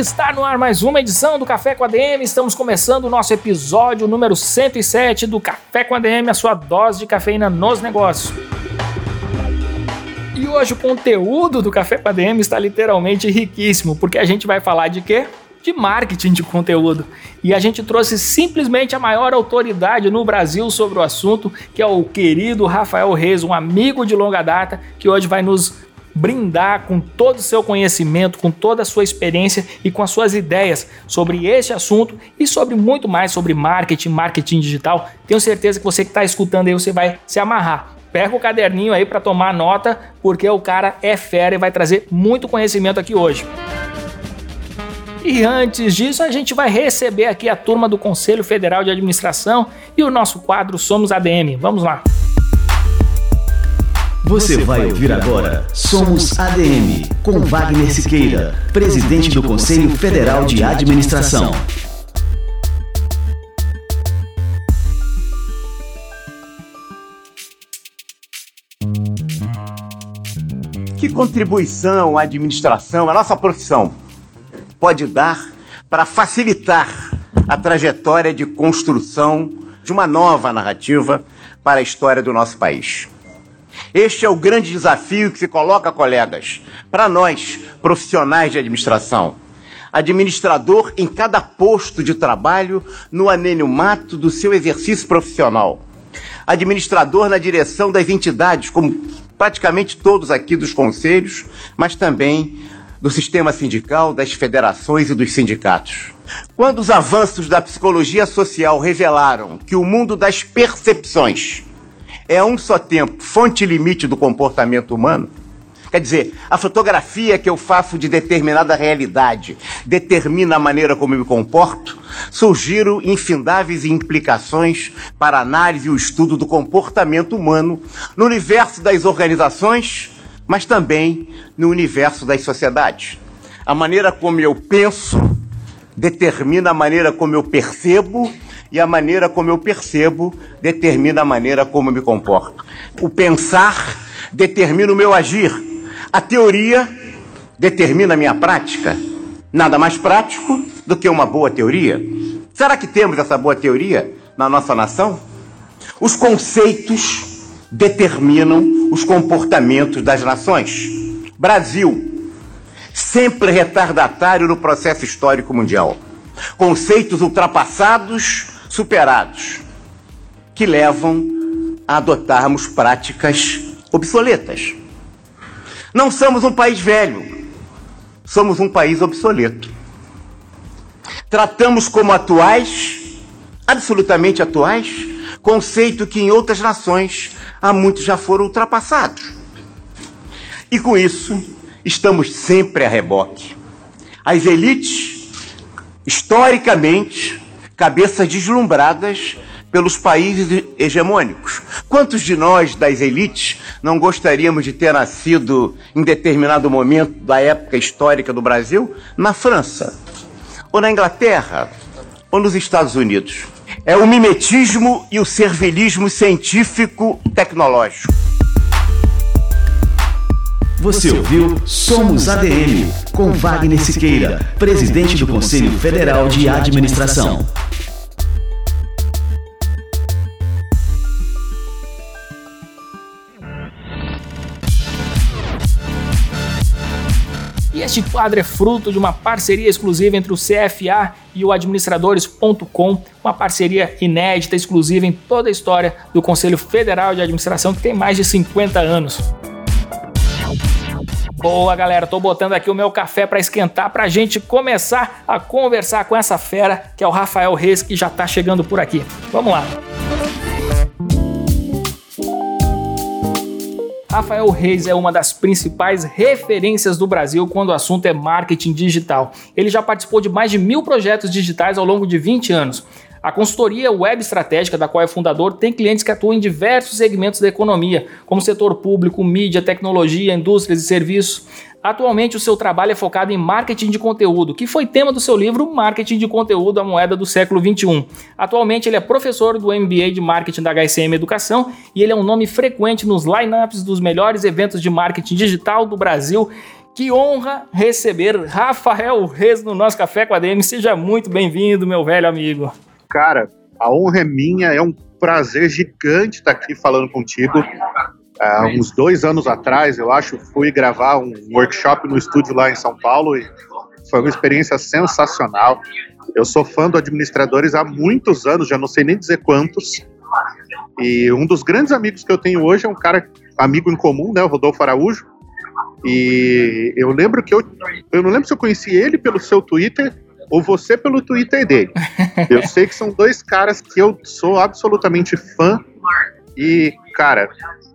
está no ar mais uma edição do Café com a DM. Estamos começando o nosso episódio número 107 do Café com a DM, a sua dose de cafeína nos negócios. E hoje o conteúdo do Café com a DM está literalmente riquíssimo, porque a gente vai falar de quê? De marketing de conteúdo. E a gente trouxe simplesmente a maior autoridade no Brasil sobre o assunto, que é o querido Rafael Reis, um amigo de longa data, que hoje vai nos brindar com todo o seu conhecimento, com toda a sua experiência e com as suas ideias sobre esse assunto e sobre muito mais sobre marketing, marketing digital. Tenho certeza que você que está escutando aí você vai se amarrar. Pega o caderninho aí para tomar nota, porque o cara é fera e vai trazer muito conhecimento aqui hoje. E antes disso, a gente vai receber aqui a turma do Conselho Federal de Administração e o nosso quadro Somos ADM. Vamos lá. Você vai ouvir agora Somos ADM, com Wagner Siqueira, presidente do Conselho Federal de Administração. Que contribuição a administração, a nossa profissão, pode dar para facilitar a trajetória de construção de uma nova narrativa para a história do nosso país? Este é o grande desafio que se coloca, colegas, para nós, profissionais de administração. Administrador em cada posto de trabalho no anênio-mato do seu exercício profissional. Administrador na direção das entidades, como praticamente todos aqui dos conselhos, mas também do sistema sindical, das federações e dos sindicatos. Quando os avanços da psicologia social revelaram que o mundo das percepções é um só tempo fonte limite do comportamento humano? Quer dizer, a fotografia que eu faço de determinada realidade determina a maneira como eu me comporto? Surgiram infindáveis implicações para a análise e o estudo do comportamento humano no universo das organizações, mas também no universo das sociedades. A maneira como eu penso determina a maneira como eu percebo e a maneira como eu percebo determina a maneira como eu me comporto. O pensar determina o meu agir. A teoria determina a minha prática. Nada mais prático do que uma boa teoria. Será que temos essa boa teoria na nossa nação? Os conceitos determinam os comportamentos das nações. Brasil, sempre retardatário no processo histórico mundial. Conceitos ultrapassados superados, que levam a adotarmos práticas obsoletas. Não somos um país velho, somos um país obsoleto. Tratamos como atuais, absolutamente atuais, conceito que em outras nações há muito já foram ultrapassados. E com isso, estamos sempre a reboque. As elites, historicamente, cabeças deslumbradas pelos países hegemônicos. Quantos de nós, das elites, não gostaríamos de ter nascido em determinado momento da época histórica do Brasil na França, ou na Inglaterra, ou nos Estados Unidos? É o mimetismo e o servilismo científico-tecnológico. Você ouviu Somos ADM, com Wagner Siqueira, presidente do Conselho Federal de Administração. Este quadro é fruto de uma parceria exclusiva entre o CFA e o administradores.com, uma parceria inédita, exclusiva em toda a história do Conselho Federal de Administração, que tem mais de 50 anos. Boa, galera, tô botando aqui o meu café para esquentar para a gente começar a conversar com essa fera que é o Rafael Reis, que já tá chegando por aqui. Vamos lá. Rafael Reis é uma das principais referências do Brasil quando o assunto é marketing digital. Ele já participou de mais de mil projetos digitais ao longo de 20 anos. A consultoria Web Estratégica, da qual é fundador, tem clientes que atuam em diversos segmentos da economia, como setor público, mídia, tecnologia, indústrias e serviços. Atualmente, o seu trabalho é focado em marketing de conteúdo, que foi tema do seu livro Marketing de Conteúdo, a moeda do século XXI. Atualmente, ele é professor do MBA de Marketing da HSM Educação e ele é um nome frequente nos lineups dos melhores eventos de marketing digital do Brasil. Que honra receber Rafael Reis no nosso Café com a DM. Seja muito bem-vindo, meu velho amigo. Cara, a honra é minha, é um prazer gigante estar aqui falando contigo. Há uns dois anos atrás, eu acho, fui gravar um workshop no estúdio lá em São Paulo e foi uma experiência sensacional. Eu sou fã do Administradores há muitos anos, já não sei nem dizer quantos. E um dos grandes amigos que eu tenho hoje é um cara, amigo em comum, né, o Rodolfo Araújo. E eu lembro que eu, eu não lembro se eu conheci ele pelo seu Twitter ou você pelo Twitter dele. Eu sei que são dois caras que eu sou absolutamente fã. E, cara,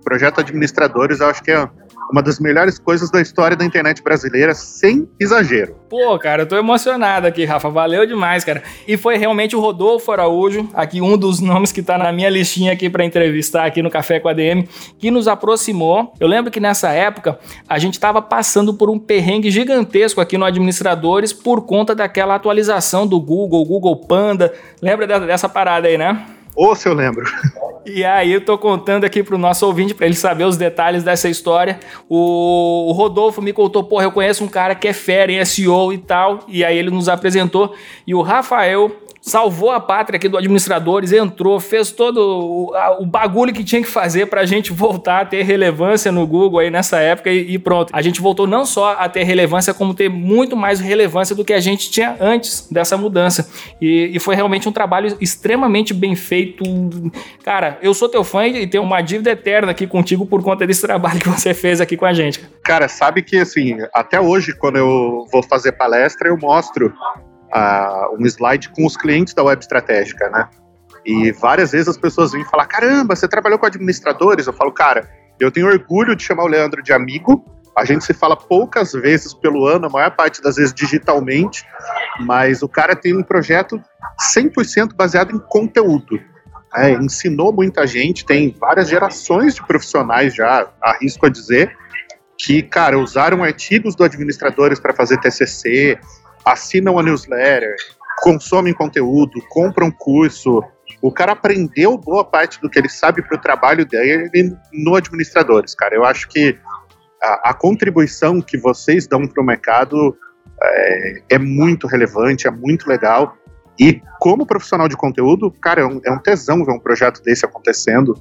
projeto Administradores eu acho que é uma das melhores coisas da história da internet brasileira, sem exagero. Pô, cara, eu tô emocionado aqui, Rafa. Valeu demais, cara. E foi realmente o Rodolfo Araújo, aqui um dos nomes que tá na minha listinha aqui para entrevistar aqui no Café com a DM, que nos aproximou. Eu lembro que nessa época a gente tava passando por um perrengue gigantesco aqui no Administradores por conta daquela atualização do Google, Google Panda. Lembra dessa parada aí, né? Ou se eu lembro. E aí eu tô contando aqui pro nosso ouvinte para ele saber os detalhes dessa história. O, Rodolfo me contou, porra, eu conheço um cara que é fera em SEO e tal, e aí ele nos apresentou. E o Rafael salvou a pátria aqui do administradores, entrou, fez todo o, a, o bagulho que tinha que fazer para a gente voltar a ter relevância no Google aí nessa época e, e, pronto. A gente voltou não só a ter relevância, como ter muito mais relevância do que a gente tinha antes dessa mudança. E, e foi realmente um trabalho extremamente bem feito. Cara, eu sou teu fã e tenho uma dívida eterna aqui contigo por conta desse trabalho que você fez aqui com a gente. Cara, sabe que assim, até hoje, quando eu vou fazer palestra, eu mostro uh, um slide com os clientes da web estratégica, né? E várias vezes as pessoas vêm falar: caramba, você trabalhou com administradores? Eu falo, cara, eu tenho orgulho de chamar o Leandro de amigo. A gente se fala poucas vezes pelo ano, a maior parte das vezes digitalmente, mas o cara tem um projeto 100% baseado em conteúdo. É, ensinou muita gente, tem várias gerações de profissionais já, arrisco a dizer, que, cara, usaram artigos do administradores para fazer TCC, assinam a newsletter, consomem conteúdo, compram curso. O cara aprendeu boa parte do que ele sabe para o trabalho dele no administradores, cara. Eu acho que a, a contribuição que vocês dão para o mercado é, é, muito relevante, é muito legal. E como profissional de conteúdo, cara, é um, é um tesão ver um projeto desse acontecendo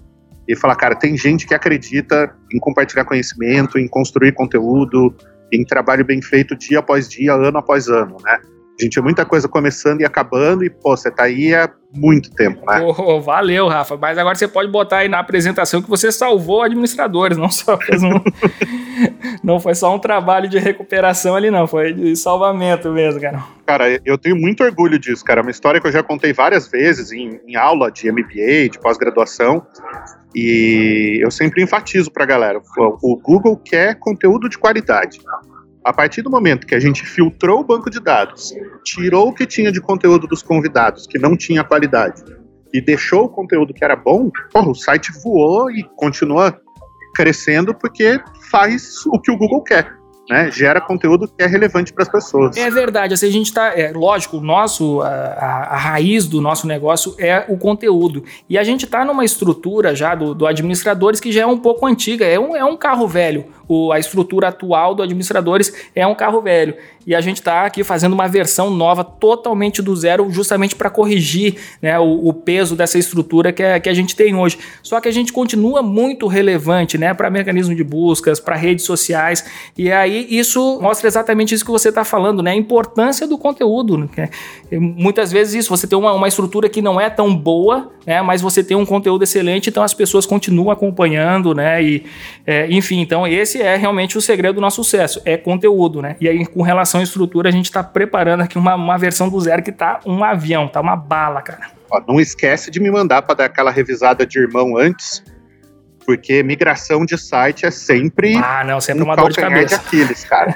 e falar, cara, tem gente que acredita em compartilhar conhecimento, em construir conteúdo, em trabalho bem feito dia após dia, ano após ano, né? A gente, é muita coisa começando e acabando, e, pô, você tá aí há muito tempo, né? Oh, valeu, Rafa. Mas agora você pode botar aí na apresentação que você salvou administradores, não só fez um. não foi só um trabalho de recuperação ali, não. Foi de salvamento mesmo, cara. Cara, eu tenho muito orgulho disso, cara. É uma história que eu já contei várias vezes em, em aula de MBA, de pós-graduação. E eu sempre enfatizo para a galera: o Google quer conteúdo de qualidade. A partir do momento que a gente filtrou o banco de dados, tirou o que tinha de conteúdo dos convidados, que não tinha qualidade, e deixou o conteúdo que era bom, porra, o site voou e continua crescendo porque faz o que o Google quer né, gera conteúdo que é relevante para as pessoas. É verdade, assim, a gente está, é, lógico, o nosso, a, a, raiz do nosso negócio é o conteúdo. E a gente está numa estrutura já do, do, administradores que já é um pouco antiga, é um, é um carro velho. O, a estrutura atual do administradores é um carro velho e a gente está aqui fazendo uma versão nova totalmente do zero, justamente para corrigir né, o, o, peso dessa estrutura que, é, que a gente tem hoje. Só que a gente continua muito relevante né, para mecanismo de buscas, para redes sociais, e aí isso mostra exatamente isso que você está falando, né, a importância do conteúdo. Né? Muitas vezes isso, você tem uma, uma estrutura que não é tão boa, né, mas você tem um conteúdo excelente, então as pessoas continuam acompanhando, né, e é, enfim, então esse é realmente o segredo do nosso sucesso, é conteúdo, né, e aí com relação e estrutura, a gente está preparando aqui uma, uma versão do zero que tá um avião, tá uma bala, cara. Ó, não esquece de me mandar para dar aquela revisada de irmão antes, Porque migração de site é sempre. Ah, não, sempre um uma dor de cabeça. De Aquiles, cara.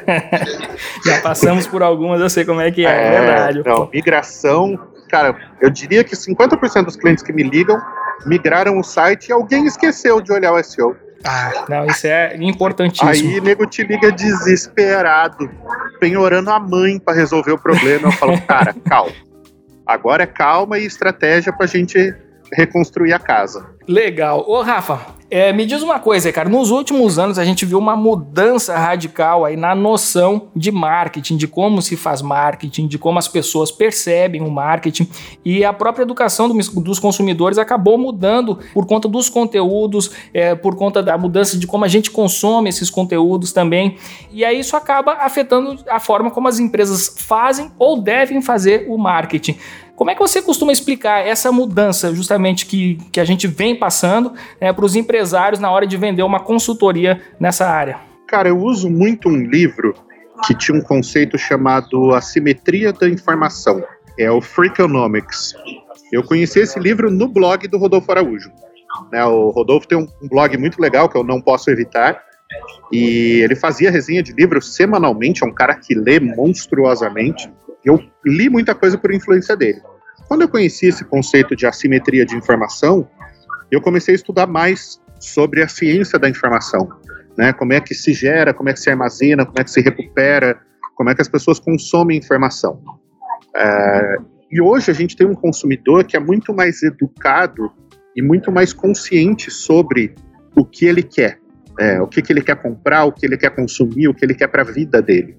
Já passamos por algumas, eu sei como é que é, é, é verdade. Não, migração, cara, eu diria que 50% dos clientes que me ligam migraram o site e alguém esqueceu de olhar o SEO. Ah, não, isso é importantíssimo. Aí nego te liga desesperado, penhorando a mãe para resolver o problema. Eu falo, cara, calma. Agora é calma e estratégia pra gente reconstruir a casa. Legal. Ô, Rafa, é, me diz uma coisa, cara. Nos últimos anos a gente viu uma mudança radical aí na noção de marketing, de como se faz marketing, de como as pessoas percebem o marketing e a própria educação do, dos consumidores acabou mudando por conta dos conteúdos, é, por conta da mudança de como a gente consome esses conteúdos também. E aí isso acaba afetando a forma como as empresas fazem ou devem fazer o marketing. Como é que você costuma explicar essa mudança justamente que, que a gente vem passando né, para os empresários na hora de vender uma consultoria nessa área? Cara, eu uso muito um livro que tinha um conceito chamado Assimetria da Informação. É o Freakonomics. Eu conheci esse livro no blog do Rodolfo Araújo. Né, o Rodolfo tem um, um blog muito legal que eu não posso evitar, e ele fazia resenha de livros semanalmente, é um cara que lê monstruosamente. Eu li muita coisa por influência dele. Quando eu conheci esse conceito de assimetria de informação, eu comecei a estudar mais sobre a ciência da informação, né? Como é que se gera, como é que se armazena, como é que se recupera, como é que as pessoas consomem informação. É, e hoje a gente tem um consumidor que é muito mais educado e muito mais consciente sobre o que ele quer, é, o que, que ele quer comprar, o que ele quer consumir, o que ele quer para a vida dele.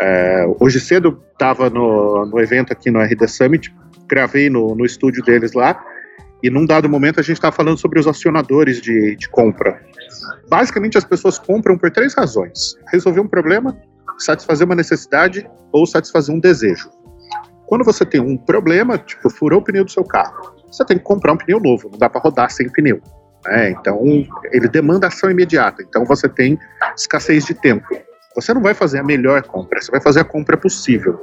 É, hoje cedo estava no, no evento aqui no RD Summit, gravei no, no estúdio deles lá, e num dado momento a gente estava falando sobre os acionadores de, de compra. Basicamente as pessoas compram por três razões: resolver um problema, satisfazer uma necessidade ou satisfazer um desejo. Quando você tem um problema, tipo, furou o pneu do seu carro, você tem que comprar um pneu novo, não dá para rodar sem pneu. Né? Então, ele demanda ação imediata, então você tem escassez de tempo. Você não vai fazer a melhor compra, você vai fazer a compra possível.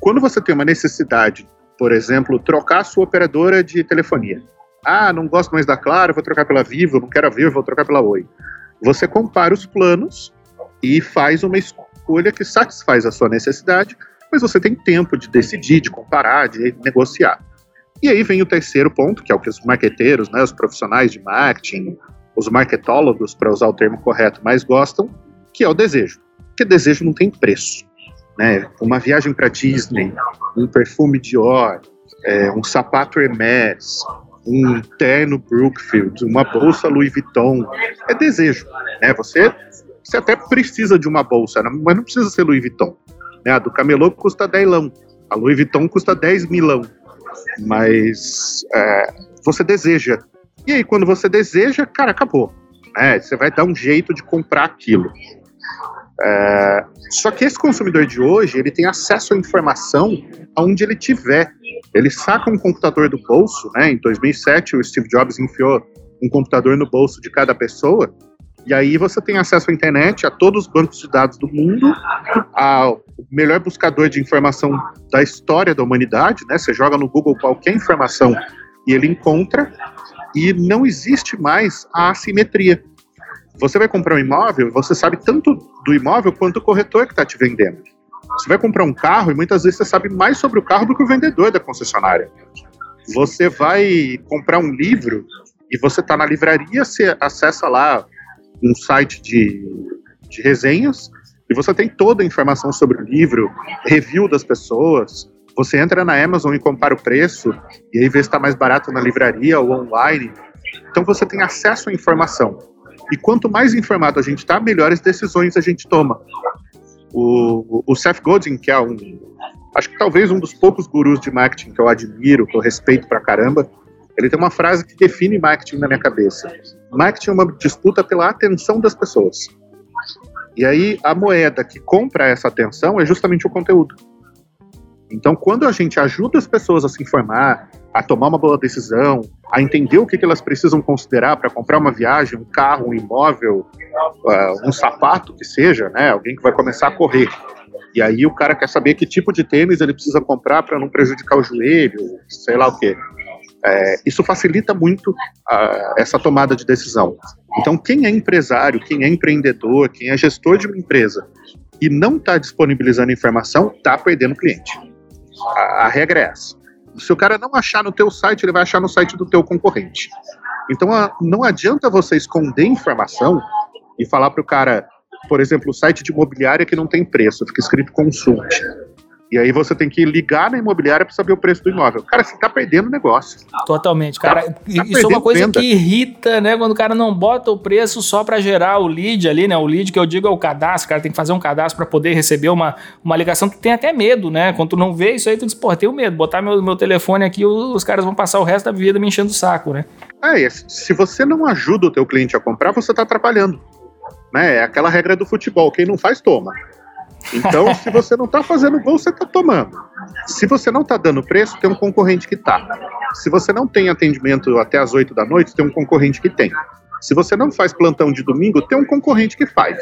Quando você tem uma necessidade, por exemplo, trocar a sua operadora de telefonia. Ah, não gosto mais da Claro, vou trocar pela Vivo, não quero a Vivo, vou trocar pela Oi. Você compara os planos e faz uma escolha que satisfaz a sua necessidade, mas você tem tempo de decidir, de comparar, de negociar. E aí vem o terceiro ponto, que é o que os marqueteiros, né, os profissionais de marketing, os marketólogos, para usar o termo correto, mais gostam, que é o desejo. Porque desejo não tem preço. Né? Uma viagem para Disney, um perfume Dior, é, um sapato Hermès, um terno Brookfield, uma bolsa Louis Vuitton, é desejo. Né? Você, você até precisa de uma bolsa, né? mas não precisa ser Louis Vuitton. Né? A do camelô custa 10 lão, a Louis Vuitton custa 10 milão. Mas é, você deseja. E aí, quando você deseja, cara, acabou. Né? Você vai dar um jeito de comprar aquilo. É, só que esse consumidor de hoje, ele tem acesso à informação aonde ele tiver. Ele saca um computador do bolso, né? Em 2007, o Steve Jobs enfiou um computador no bolso de cada pessoa, e aí você tem acesso à internet, a todos os bancos de dados do mundo, ao melhor buscador de informação da história da humanidade, né? Você joga no Google qualquer informação e ele encontra, e não existe mais a assimetria. Você vai comprar um imóvel, você sabe tanto do imóvel quanto o corretor que está te vendendo. Você vai comprar um carro e muitas vezes você sabe mais sobre o carro do que o vendedor da concessionária. Você vai comprar um livro e você está na livraria, você acessa lá um site de, de resenhas e você tem toda a informação sobre o livro, review das pessoas. Você entra na Amazon e compara o preço e aí vê se está mais barato na livraria ou online. Então você tem acesso à informação. E quanto mais informado a gente está, melhores decisões a gente toma. O, o Seth Godin, que é um, acho que talvez um dos poucos gurus de marketing que eu admiro, que eu respeito pra caramba, ele tem uma frase que define marketing na minha cabeça. Marketing é uma disputa pela atenção das pessoas. E aí a moeda que compra essa atenção é justamente o conteúdo. Então, quando a gente ajuda as pessoas a se informar, a tomar uma boa decisão, a entender o que, elas precisam considerar para comprar uma viagem, um carro, um imóvel, uh, um sapato que seja, né? Alguém que vai começar a correr. E aí o cara quer saber que tipo de tênis ele precisa comprar para não prejudicar o joelho, sei lá o quê. É, isso facilita muito a, essa tomada de decisão. Então, quem é empresário, quem é empreendedor, quem é gestor de uma empresa e não está disponibilizando informação, está perdendo cliente. A, a, regra é essa. Se o cara não achar no teu site, ele vai achar no site do teu concorrente. Então, não adianta você esconder informação e falar para o cara, por exemplo, o site de imobiliária que não tem preço, fica escrito consulte. E aí você tem que ligar na imobiliária para saber o preço do imóvel. Cara, você está perdendo o negócio. Totalmente, cara. Tá, tá isso é uma coisa venda. que irrita, né? Quando o cara não bota o preço só para gerar o lead ali, né? O lead que eu digo é o cadastro. O cara tem que fazer um cadastro para poder receber uma, uma ligação. Tu tem até medo, né? Quando tu não vê isso aí, tu diz, pô, tenho medo. Botar meu, meu telefone aqui, os caras vão passar o resto da vida me enchendo o saco, né? É, se você não ajuda o teu cliente a comprar, você está atrapalhando. Né? É aquela regra do futebol. Quem não faz, toma. Então, se você não está fazendo gol, você está tomando. Se você não está dando preço, tem um concorrente que está. Se você não tem atendimento até as 8 da noite, tem um concorrente que tem. Se você não faz plantão de domingo, tem um concorrente que faz.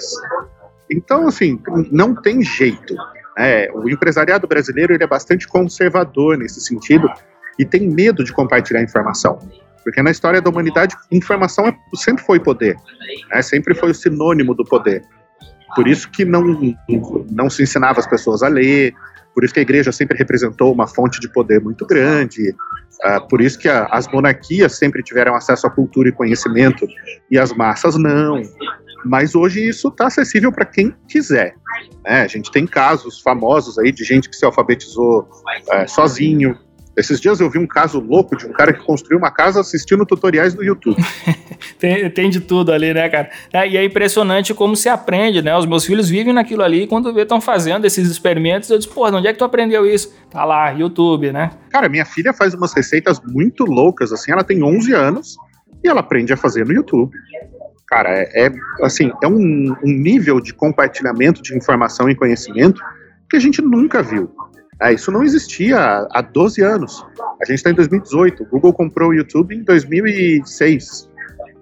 Então, assim, não tem jeito. É, o empresariado brasileiro ele é bastante conservador nesse sentido e tem medo de compartilhar informação. Porque na história da humanidade, informação é, sempre foi poder, né? sempre foi o sinônimo do poder. Por isso que não, não se ensinava as pessoas a ler, por isso que a igreja sempre representou uma fonte de poder muito grande, uh, por isso que a, as monarquias sempre tiveram acesso à cultura e conhecimento e as massas não. Mas hoje isso está acessível para quem quiser. Né? A gente tem casos famosos aí de gente que se alfabetizou uh, sozinho, esses dias eu vi um caso louco de um cara que construiu uma casa assistindo tutoriais no YouTube. tem, tem, de tudo ali, né, cara? É, e é impressionante como se aprende, né? Os meus filhos vivem naquilo ali e quando estão fazendo esses experimentos, eu disse, pô, onde é que tu aprendeu isso? Tá lá, YouTube, né? Cara, minha filha faz umas receitas muito loucas, assim, ela tem 11 anos e ela aprende a fazer no YouTube. Cara, é, é assim, é um, um nível de compartilhamento de informação e conhecimento que a gente nunca viu. É, isso não existia há 12 anos. A gente está em 2018. O Google comprou o YouTube em 2006.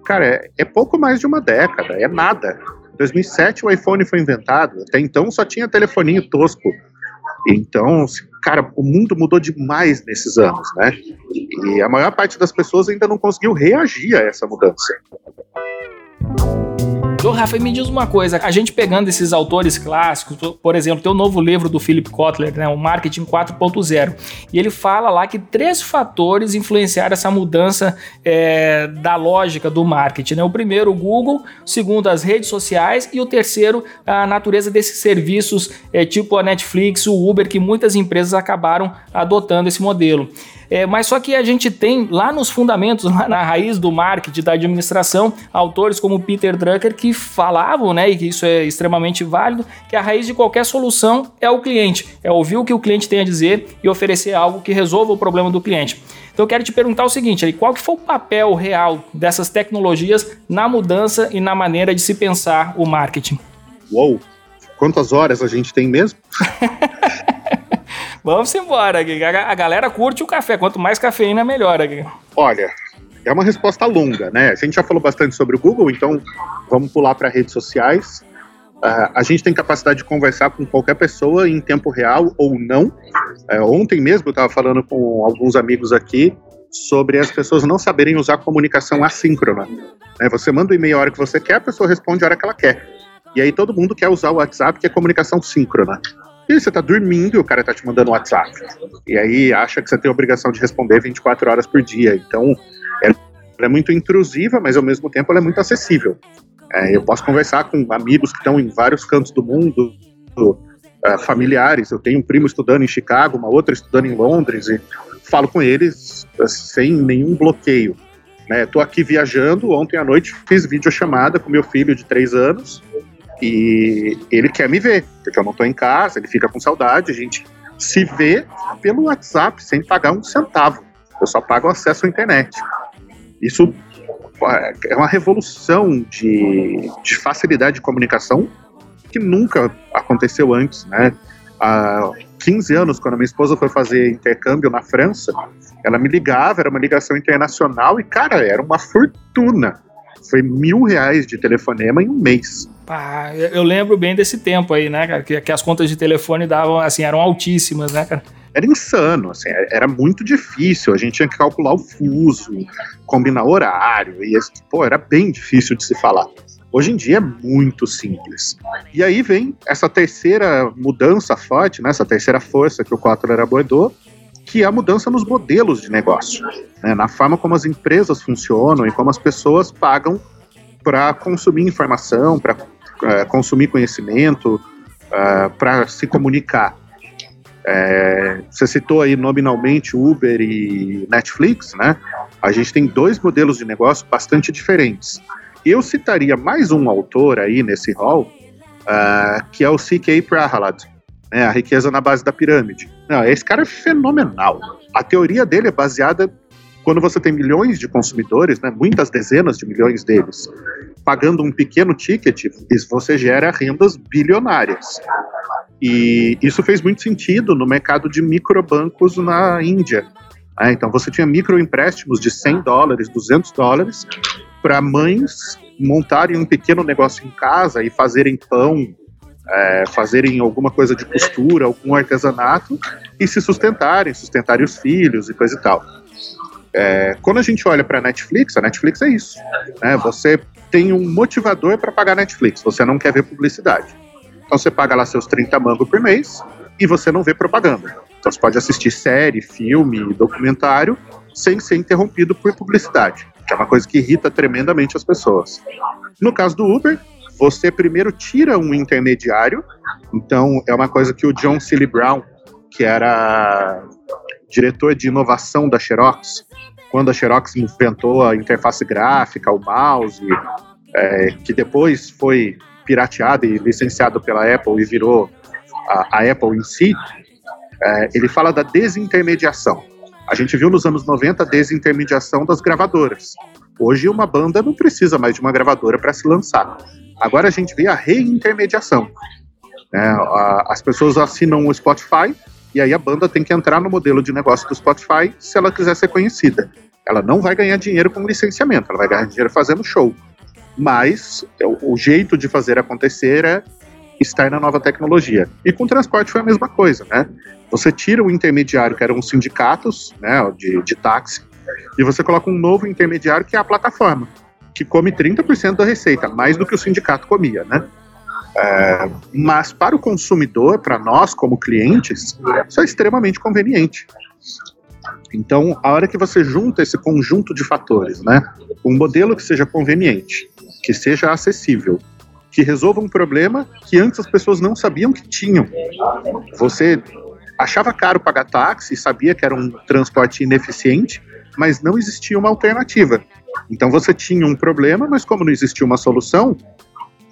Cara, é, é pouco mais de uma década, é nada. Em 2007 o iPhone foi inventado. Até então só tinha telefoninho tosco. Então, cara, o mundo mudou demais nesses anos, né? E a maior parte das pessoas ainda não conseguiu reagir a essa mudança. Ô, Rafa, me diz uma coisa, a gente pegando esses autores clássicos, por exemplo, tem o novo livro do Philip Kotler, né, o Marketing 4.0, e ele fala lá que três fatores influenciaram essa mudança é, da lógica do marketing. Né? O primeiro, o Google, o segundo, as redes sociais, e o terceiro, a natureza desses serviços, é, tipo a Netflix, o Uber, que muitas empresas acabaram adotando esse modelo. É, mas só que a gente tem lá nos fundamentos, lá na raiz do marketing, da administração, autores como Peter Drucker que falavam, né, e que isso é extremamente válido, que a raiz de qualquer solução é o cliente, é ouvir o que o cliente tem a dizer e oferecer algo que resolva o problema do cliente. Então eu quero te perguntar o seguinte, qual que foi o papel real dessas tecnologias na mudança e na maneira de se pensar o marketing? Uou! Quantas horas a gente tem mesmo? Vamos embora, aqui. A galera curte o café. Quanto mais cafeína, melhor. Aqui. Olha, é uma resposta longa, né? A gente já falou bastante sobre o Google, então vamos pular para redes sociais. Uh, a gente tem capacidade de conversar com qualquer pessoa em tempo real ou não. Uh, ontem mesmo eu estava falando com alguns amigos aqui sobre as pessoas não saberem usar comunicação assíncrona. Né? Você manda o e-mail a hora que você quer, a pessoa responde a hora que ela quer. E aí todo mundo quer usar o WhatsApp, que é comunicação síncrona. E você tá dormindo e o cara tá te mandando WhatsApp. E aí acha que você tem a obrigação de responder 24 horas por dia. Então, ela é muito intrusiva, mas ao mesmo tempo ela é muito acessível. É, eu posso conversar com amigos que estão em vários cantos do mundo, uh, familiares. Eu tenho um primo estudando em Chicago, uma outra estudando em Londres, e falo com eles uh, sem nenhum bloqueio. Estou né? aqui viajando. Ontem à noite fiz videochamada com meu filho de 3 anos e ele quer me ver, porque eu não estou em casa, ele fica com saudade, a gente se vê pelo WhatsApp sem pagar um centavo. Eu só pago acesso à internet. Isso é uma revolução de, de facilidade de comunicação que nunca aconteceu antes, né? Há 15 anos, quando a minha esposa foi fazer intercâmbio na França, ela me ligava, era uma ligação internacional e, cara, era uma fortuna. Foi mil reais de telefonema em um mês. eu lembro bem desse tempo aí, né, cara? Que, que as contas de telefone davam, assim, eram altíssimas, né, cara? era insano, assim, era muito difícil. A gente tinha que calcular o fuso, combinar horário, e pô, era bem difícil de se falar. Hoje em dia é muito simples. E aí vem essa terceira mudança forte, né, essa terceira força que o Kotler abordou, que é a mudança nos modelos de negócio, né, na forma como as empresas funcionam e como as pessoas pagam para consumir informação, para uh, consumir conhecimento, é, para se comunicar. É, você citou aí nominalmente Uber e Netflix, né? A gente tem dois modelos de negócio bastante diferentes. Eu citaria mais um autor aí nesse hall, uh, que é o C.K. Prahalad, né, A Riqueza na Base da Pirâmide. Não, esse cara é fenomenal. A teoria dele é baseada quando você tem milhões de consumidores, né, muitas dezenas de milhões deles, pagando um pequeno ticket, você gera rendas bilionárias. E isso fez muito sentido no mercado de microbancos na Índia. Né? Então você tinha microempréstimos de 100 dólares, 200 dólares, para mães montarem um pequeno negócio em casa e fazerem pão, é, fazerem alguma coisa de costura, algum artesanato e se sustentarem, sustentarem os filhos e coisa e tal. É, quando a gente olha para a Netflix, a Netflix é isso. Né? Você tem um motivador para pagar Netflix, você não quer ver publicidade. Então você paga lá seus 30 mangos por mês e você não vê propaganda. Então você pode assistir série, filme, documentário sem ser interrompido por publicidade que é uma coisa que irrita tremendamente as pessoas. No caso do Uber, você primeiro tira um intermediário, então é uma coisa que o John Seeley Brown, que era diretor de inovação da Xerox, quando a Xerox inventou a interface gráfica, o mouse, é, que depois foi pirateado e licenciado pela Apple e virou a, a Apple em si, é, ele fala da desintermediação. A gente viu nos anos 90 a desintermediação das gravadoras. Hoje uma banda não precisa mais de uma gravadora para se lançar. Agora a gente vê a reintermediação. É, as pessoas assinam o Spotify e aí a banda tem que entrar no modelo de negócio do Spotify se ela quiser ser conhecida. Ela não vai ganhar dinheiro com licenciamento, ela vai ganhar dinheiro fazendo show. Mas o, o jeito de fazer acontecer é estar na nova tecnologia. E com transporte foi a mesma coisa, né? Você tira o intermediário, que eram os sindicatos né, de, de táxi, e você coloca um novo intermediário, que é a plataforma, que come 30% da receita, mais do que o sindicato comia, né? É, mas para o consumidor, para nós como clientes, isso é extremamente conveniente. Então, a hora que você junta esse conjunto de fatores, né, um modelo que seja conveniente, que seja acessível, que resolva um problema que antes as pessoas não sabiam que tinham. Você achava caro pagar táxi, sabia que era um transporte ineficiente, mas não existia uma alternativa. Então você tinha um problema, mas como não existia uma solução,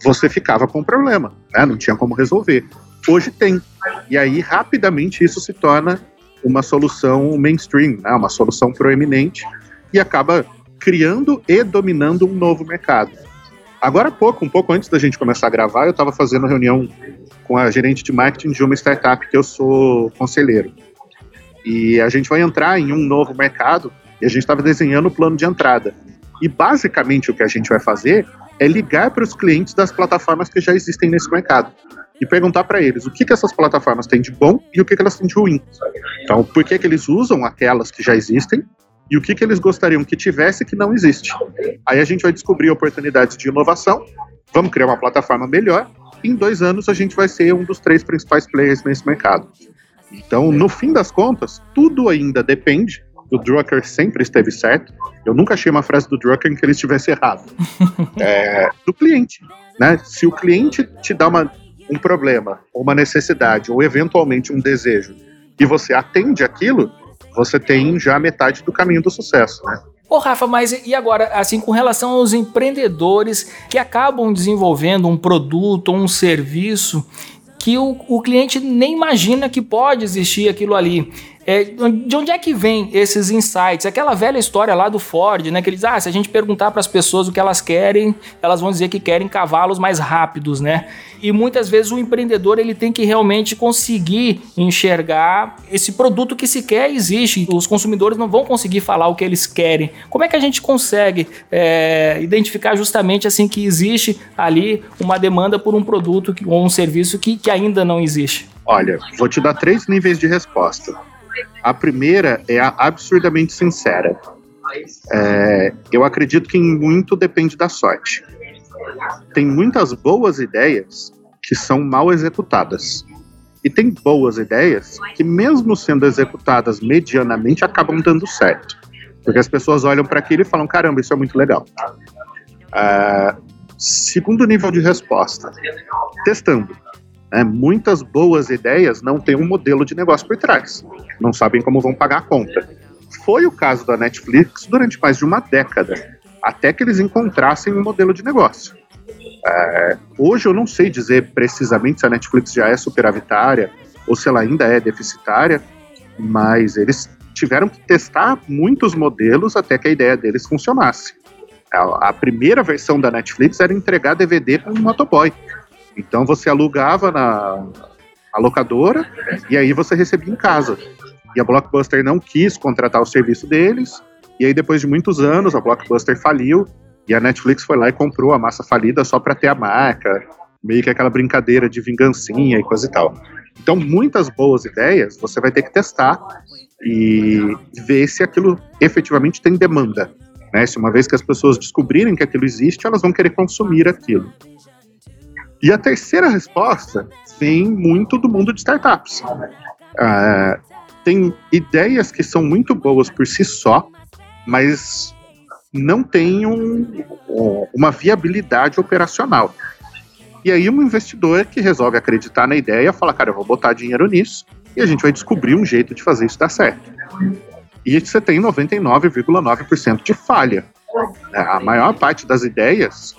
você ficava com o problema, né? não tinha como resolver. Hoje tem. E aí, rapidamente, isso se torna uma solução mainstream, né? uma solução proeminente, e acaba criando e dominando um novo mercado. Agora há pouco, um pouco antes da gente começar a gravar, eu estava fazendo reunião com a gerente de marketing de uma startup que eu sou conselheiro. E a gente vai entrar em um novo mercado e a gente estava desenhando o plano de entrada. E basicamente o que a gente vai fazer é ligar para os clientes das plataformas que já existem nesse mercado e perguntar para eles o que, que essas plataformas têm de bom e o que, que elas têm de ruim. Então, por que, que eles usam aquelas que já existem e o que, que eles gostariam que tivesse que não existe. Aí a gente vai descobrir oportunidades de inovação, vamos criar uma plataforma melhor, e em dois anos a gente vai ser um dos três principais players nesse mercado. Então, no fim das contas, tudo ainda depende. O Drucker sempre esteve certo. Eu nunca achei uma frase do Drucker em que ele estivesse errado. É, do cliente. Né? Se o cliente te dá uma, um problema, uma necessidade, ou eventualmente um desejo, e você atende aquilo, você tem já metade do caminho do sucesso, né? Ô Rafa, mas e agora, assim, com relação aos empreendedores que acabam desenvolvendo um produto ou um serviço que o, o cliente nem imagina que pode existir aquilo ali. É, de onde é que vem esses insights? Aquela velha história lá do Ford, né? Que eles, ah, se a gente perguntar para as pessoas o que elas querem, elas vão dizer que querem cavalos mais rápidos, né? E muitas vezes o empreendedor ele tem que realmente conseguir enxergar esse produto que sequer existe. Os consumidores não vão conseguir falar o que eles querem. Como é que a gente consegue é, identificar justamente assim que existe ali uma demanda por um produto ou um serviço que, que ainda não existe? Olha, vou te dar três níveis de resposta. A primeira é a absurdamente sincera. É, eu acredito que muito depende da sorte. Tem muitas boas ideias que são mal executadas. E tem boas ideias que, mesmo sendo executadas medianamente, acabam dando certo. Porque as pessoas olham para aquilo e falam: caramba, isso é muito legal. É, segundo nível de resposta: testando. Né? Muitas boas ideias não têm um modelo de negócio por trás, não sabem como vão pagar a conta. Foi o caso da Netflix durante mais de uma década, até que eles encontrassem um modelo de negócio. É, hoje eu não sei dizer precisamente se a Netflix já é superavitária ou se ela ainda é deficitária, mas eles tiveram que testar muitos modelos até que a ideia deles funcionasse. A, primeira versão da Netflix era entregar DVD com um motoboy. Então você alugava na, na locadora e aí você recebia em casa. E a Blockbuster não quis contratar o serviço deles. E aí, depois de muitos anos, a Blockbuster faliu e a Netflix foi lá e comprou a massa falida só para ter a marca, meio que aquela brincadeira de vingancinha e coisa e tal. Então, muitas boas ideias você vai ter que testar e ver se aquilo efetivamente tem demanda. Né? Se uma vez que as pessoas descobrirem que aquilo existe, elas vão querer consumir aquilo. E a terceira resposta vem muito do mundo de startups. Uh, tem ideias que são muito boas por si só, mas não têm um, uma viabilidade operacional. E aí um investidor que resolve acreditar na ideia fala, cara, eu vou botar dinheiro nisso e a gente vai descobrir um jeito de fazer isso dar certo. E você tem 99,9% de falha. A maior parte das ideias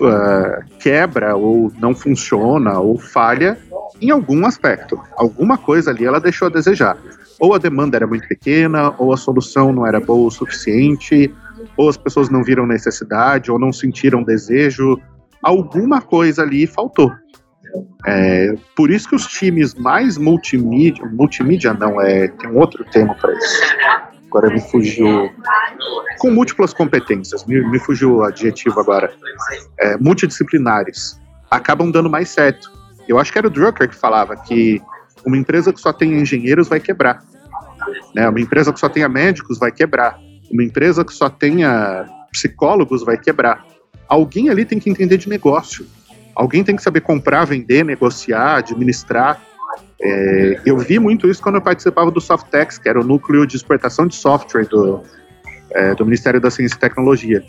uh, quebra ou não funciona ou falha em algum aspecto. Alguma coisa ali ela deixou a desejar. Ou a demanda era muito pequena, ou a solução não era boa o suficiente, ou as pessoas não viram necessidade, ou não sentiram desejo. Alguma coisa ali faltou. É, por isso que os times mais multimídia, multimídia não, é, tem um outro termo para isso agora me fugiu. Com múltiplas competências, me, me fugiu o adjetivo agora. É, multidisciplinares. Acabam dando mais certo. Eu acho que era o Drucker que falava que uma empresa que só tem engenheiros vai quebrar. Né? Uma empresa que só tenha médicos vai quebrar. Uma empresa que só tenha psicólogos vai quebrar. Alguém ali tem que entender de negócio. Alguém tem que saber comprar, vender, negociar, administrar. É, eu vi muito isso quando eu participava do Softex, que era o núcleo de exportação de software do, é, do Ministério da Ciência e Tecnologia.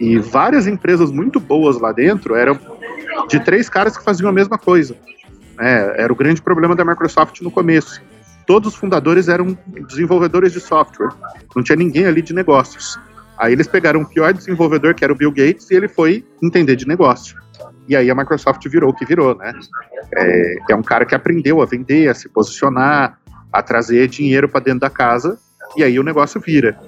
E várias empresas muito boas lá dentro eram de três caras que faziam a mesma coisa. É, era o grande problema da Microsoft no começo. Todos os fundadores eram desenvolvedores de software. Não tinha ninguém ali de negócios. Aí eles pegaram o pior desenvolvedor, que era o Bill Gates, e ele foi entender de negócio. E aí a Microsoft virou o que virou, né? É, é um cara que aprendeu a vender, a se posicionar, a trazer dinheiro para dentro da casa, e aí o negócio vira.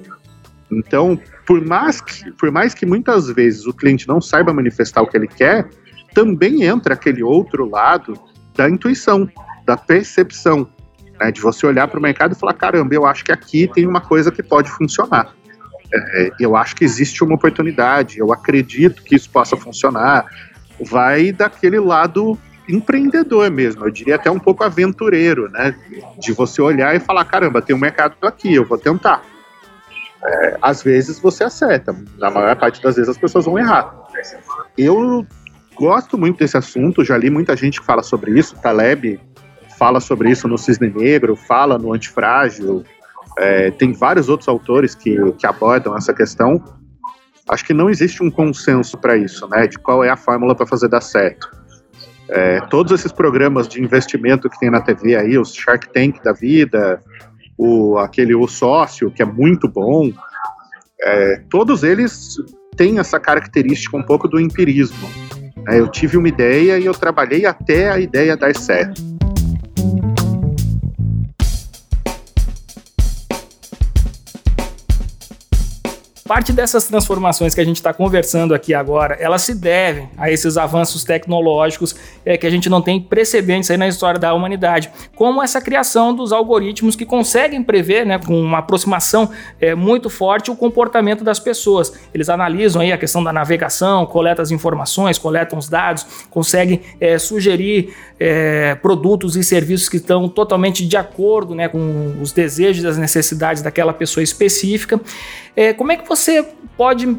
Então, por mais, que, por mais que muitas vezes o cliente não saiba manifestar o que ele quer, também entra aquele outro lado da intuição, da percepção, né, de você olhar para o mercado e falar: caramba, eu acho que aqui tem uma coisa que pode funcionar. É, eu acho que existe uma oportunidade, eu acredito que isso possa funcionar, vai daquele lado empreendedor mesmo, eu diria até um pouco aventureiro, né? De você olhar e falar, caramba, tem um mercado aqui, eu vou tentar. É, às vezes você acerta, na maior parte das vezes as pessoas vão errar. Eu gosto muito desse assunto, já li muita gente que fala sobre isso, Taleb fala sobre isso no Cisne Negro, fala no Antifrágil, é, tem vários outros autores que, que abordam essa questão, acho que não existe um consenso para isso, né? De qual é a fórmula para fazer dar certo. É, todos esses programas de investimento que tem na TV aí, os Shark Tank da vida, o aquele o sócio que é muito bom, é, todos eles têm essa característica um pouco do empirismo. É, eu tive uma ideia e eu trabalhei até a ideia dar certo. Parte dessas transformações que a gente está conversando aqui agora, elas se devem a esses avanços tecnológicos é, que a gente não tem precedentes aí na história da humanidade, como essa criação dos algoritmos que conseguem prever, né, com uma aproximação é, muito forte, o comportamento das pessoas. Eles analisam aí a questão da navegação, coletam as informações, coletam os dados, conseguem é, sugerir é, produtos e serviços que estão totalmente de acordo né, com os desejos e as necessidades daquela pessoa específica. É, como é que você pode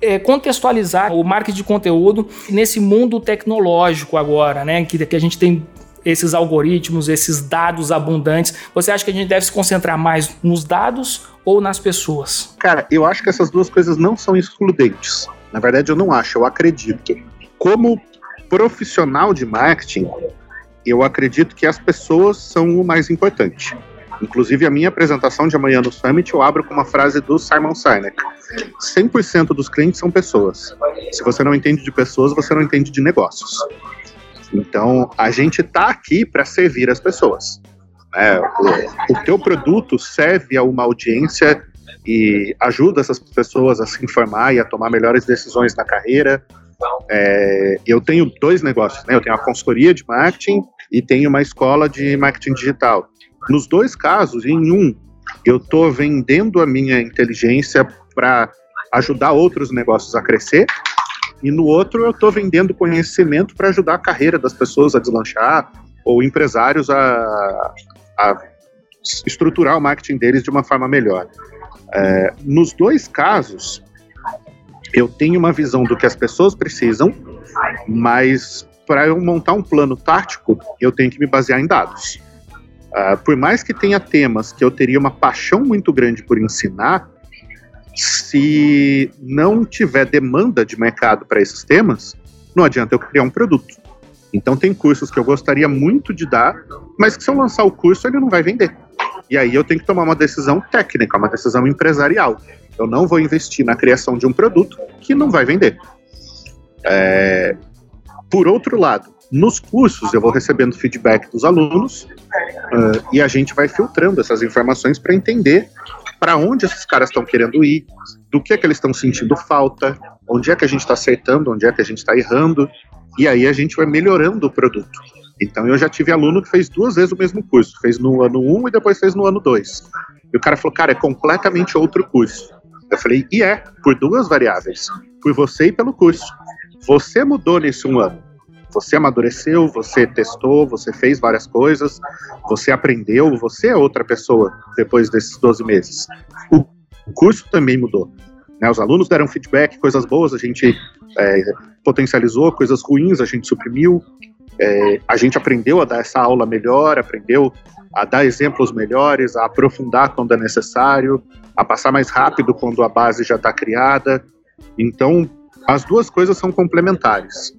é, contextualizar o marketing de conteúdo nesse mundo tecnológico agora, né? Que, que a gente tem esses algoritmos, esses dados abundantes. Você acha que a gente deve se concentrar mais nos dados ou nas pessoas? Cara, eu acho que essas duas coisas não são excludentes. Na verdade, eu não acho, eu acredito. Como profissional de marketing, eu acredito que as pessoas são o mais importante. Inclusive, a minha apresentação de amanhã no Summit eu abro com uma frase do Simon Sinek: 100% dos clientes são pessoas. Se você não entende de pessoas, você não entende de negócios. Então, a gente está aqui para servir as pessoas. Né? O, o teu produto serve a uma audiência e ajuda essas pessoas a se informar e a tomar melhores decisões na carreira. É, eu tenho dois negócios, né? Eu tenho a consultoria de marketing e tenho uma escola de marketing digital. Nos dois casos, em um, eu estou vendendo a minha inteligência para ajudar outros negócios a crescer, e no outro eu estou vendendo conhecimento para ajudar a carreira das pessoas a deslanchar ou empresários a, a estruturar o marketing deles de uma forma melhor. É, nos dois casos, eu tenho uma visão do que as pessoas precisam, mas para eu montar um plano tático, eu tenho que me basear em dados. Uh, por mais que tenha temas que eu teria uma paixão muito grande por ensinar, se não tiver demanda de mercado para esses temas, não adianta eu criar um produto. Então tem cursos que eu gostaria muito de dar, mas que se eu lançar o curso ele não vai vender. E aí eu tenho que tomar uma decisão técnica, uma decisão empresarial. Eu não vou investir na criação de um produto que não vai vender. É... Por outro lado, nos cursos, eu vou recebendo feedback dos alunos uh, e a gente vai filtrando essas informações para entender para onde esses caras estão querendo ir, do que é que eles estão sentindo falta, onde é que a gente está acertando, onde é que a gente está errando, e aí a gente vai melhorando o produto. Então eu já tive aluno que fez duas vezes o mesmo curso, fez no ano 1 um e depois fez no ano 2. E o cara falou, cara, é completamente outro curso. Eu falei, e é, por duas variáveis, por você e pelo curso. Você mudou nesse um ano. Você amadureceu, você testou, você fez várias coisas, você aprendeu, você é outra pessoa depois desses 12 meses. O curso também mudou. Né? Os alunos deram feedback, coisas boas a gente é, potencializou, coisas ruins a gente suprimiu. É, a gente aprendeu a dar essa aula melhor, aprendeu a dar exemplos melhores, a aprofundar quando é necessário, a passar mais rápido quando a base já está criada. Então, as duas coisas são complementares.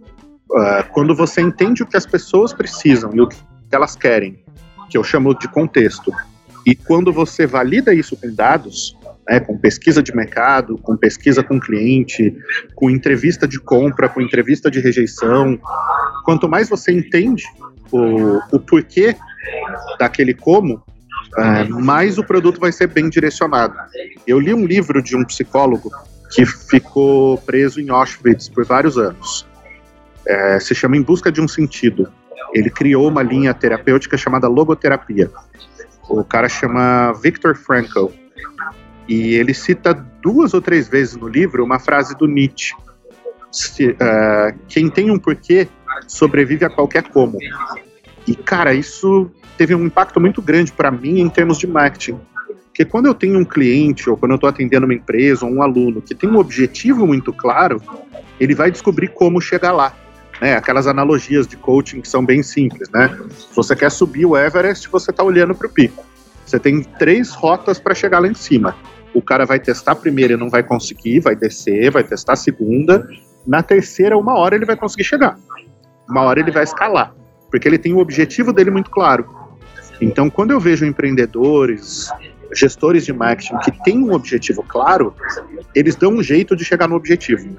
Uh, quando você entende o que as pessoas precisam e o que elas querem, que eu chamo de contexto, e quando você valida isso com dados, né, com pesquisa de mercado, com pesquisa com cliente, com entrevista de compra, com entrevista de rejeição, quanto mais você entende o, o porquê daquele como, uh, mais o produto vai ser bem direcionado. Eu li um livro de um psicólogo que ficou preso em Auschwitz por vários anos é, se chama Em Busca de um Sentido. Ele criou uma linha terapêutica chamada logoterapia. O cara chama Viktor Frankl. E ele cita duas ou três vezes no livro uma frase do Nietzsche. Se, uh, quem tem um porquê sobrevive a qualquer como. E, cara, isso teve um impacto muito grande para mim em termos de marketing. Porque quando eu tenho um cliente, ou quando eu estou atendendo uma empresa, ou um aluno que tem um objetivo muito claro, ele vai descobrir como chegar lá né? Aquelas analogias de coaching que são bem simples, né? Se você quer subir o Everest, você está olhando para o pico. Você tem três rotas para chegar lá em cima. O cara vai testar a primeira e não vai conseguir, vai descer, vai testar a segunda. Na terceira, uma hora ele vai conseguir chegar. Uma hora ele vai escalar, porque ele tem o objetivo dele muito claro. Então, quando eu vejo empreendedores, gestores de marketing que têm um objetivo claro, eles dão um jeito de chegar no objetivo.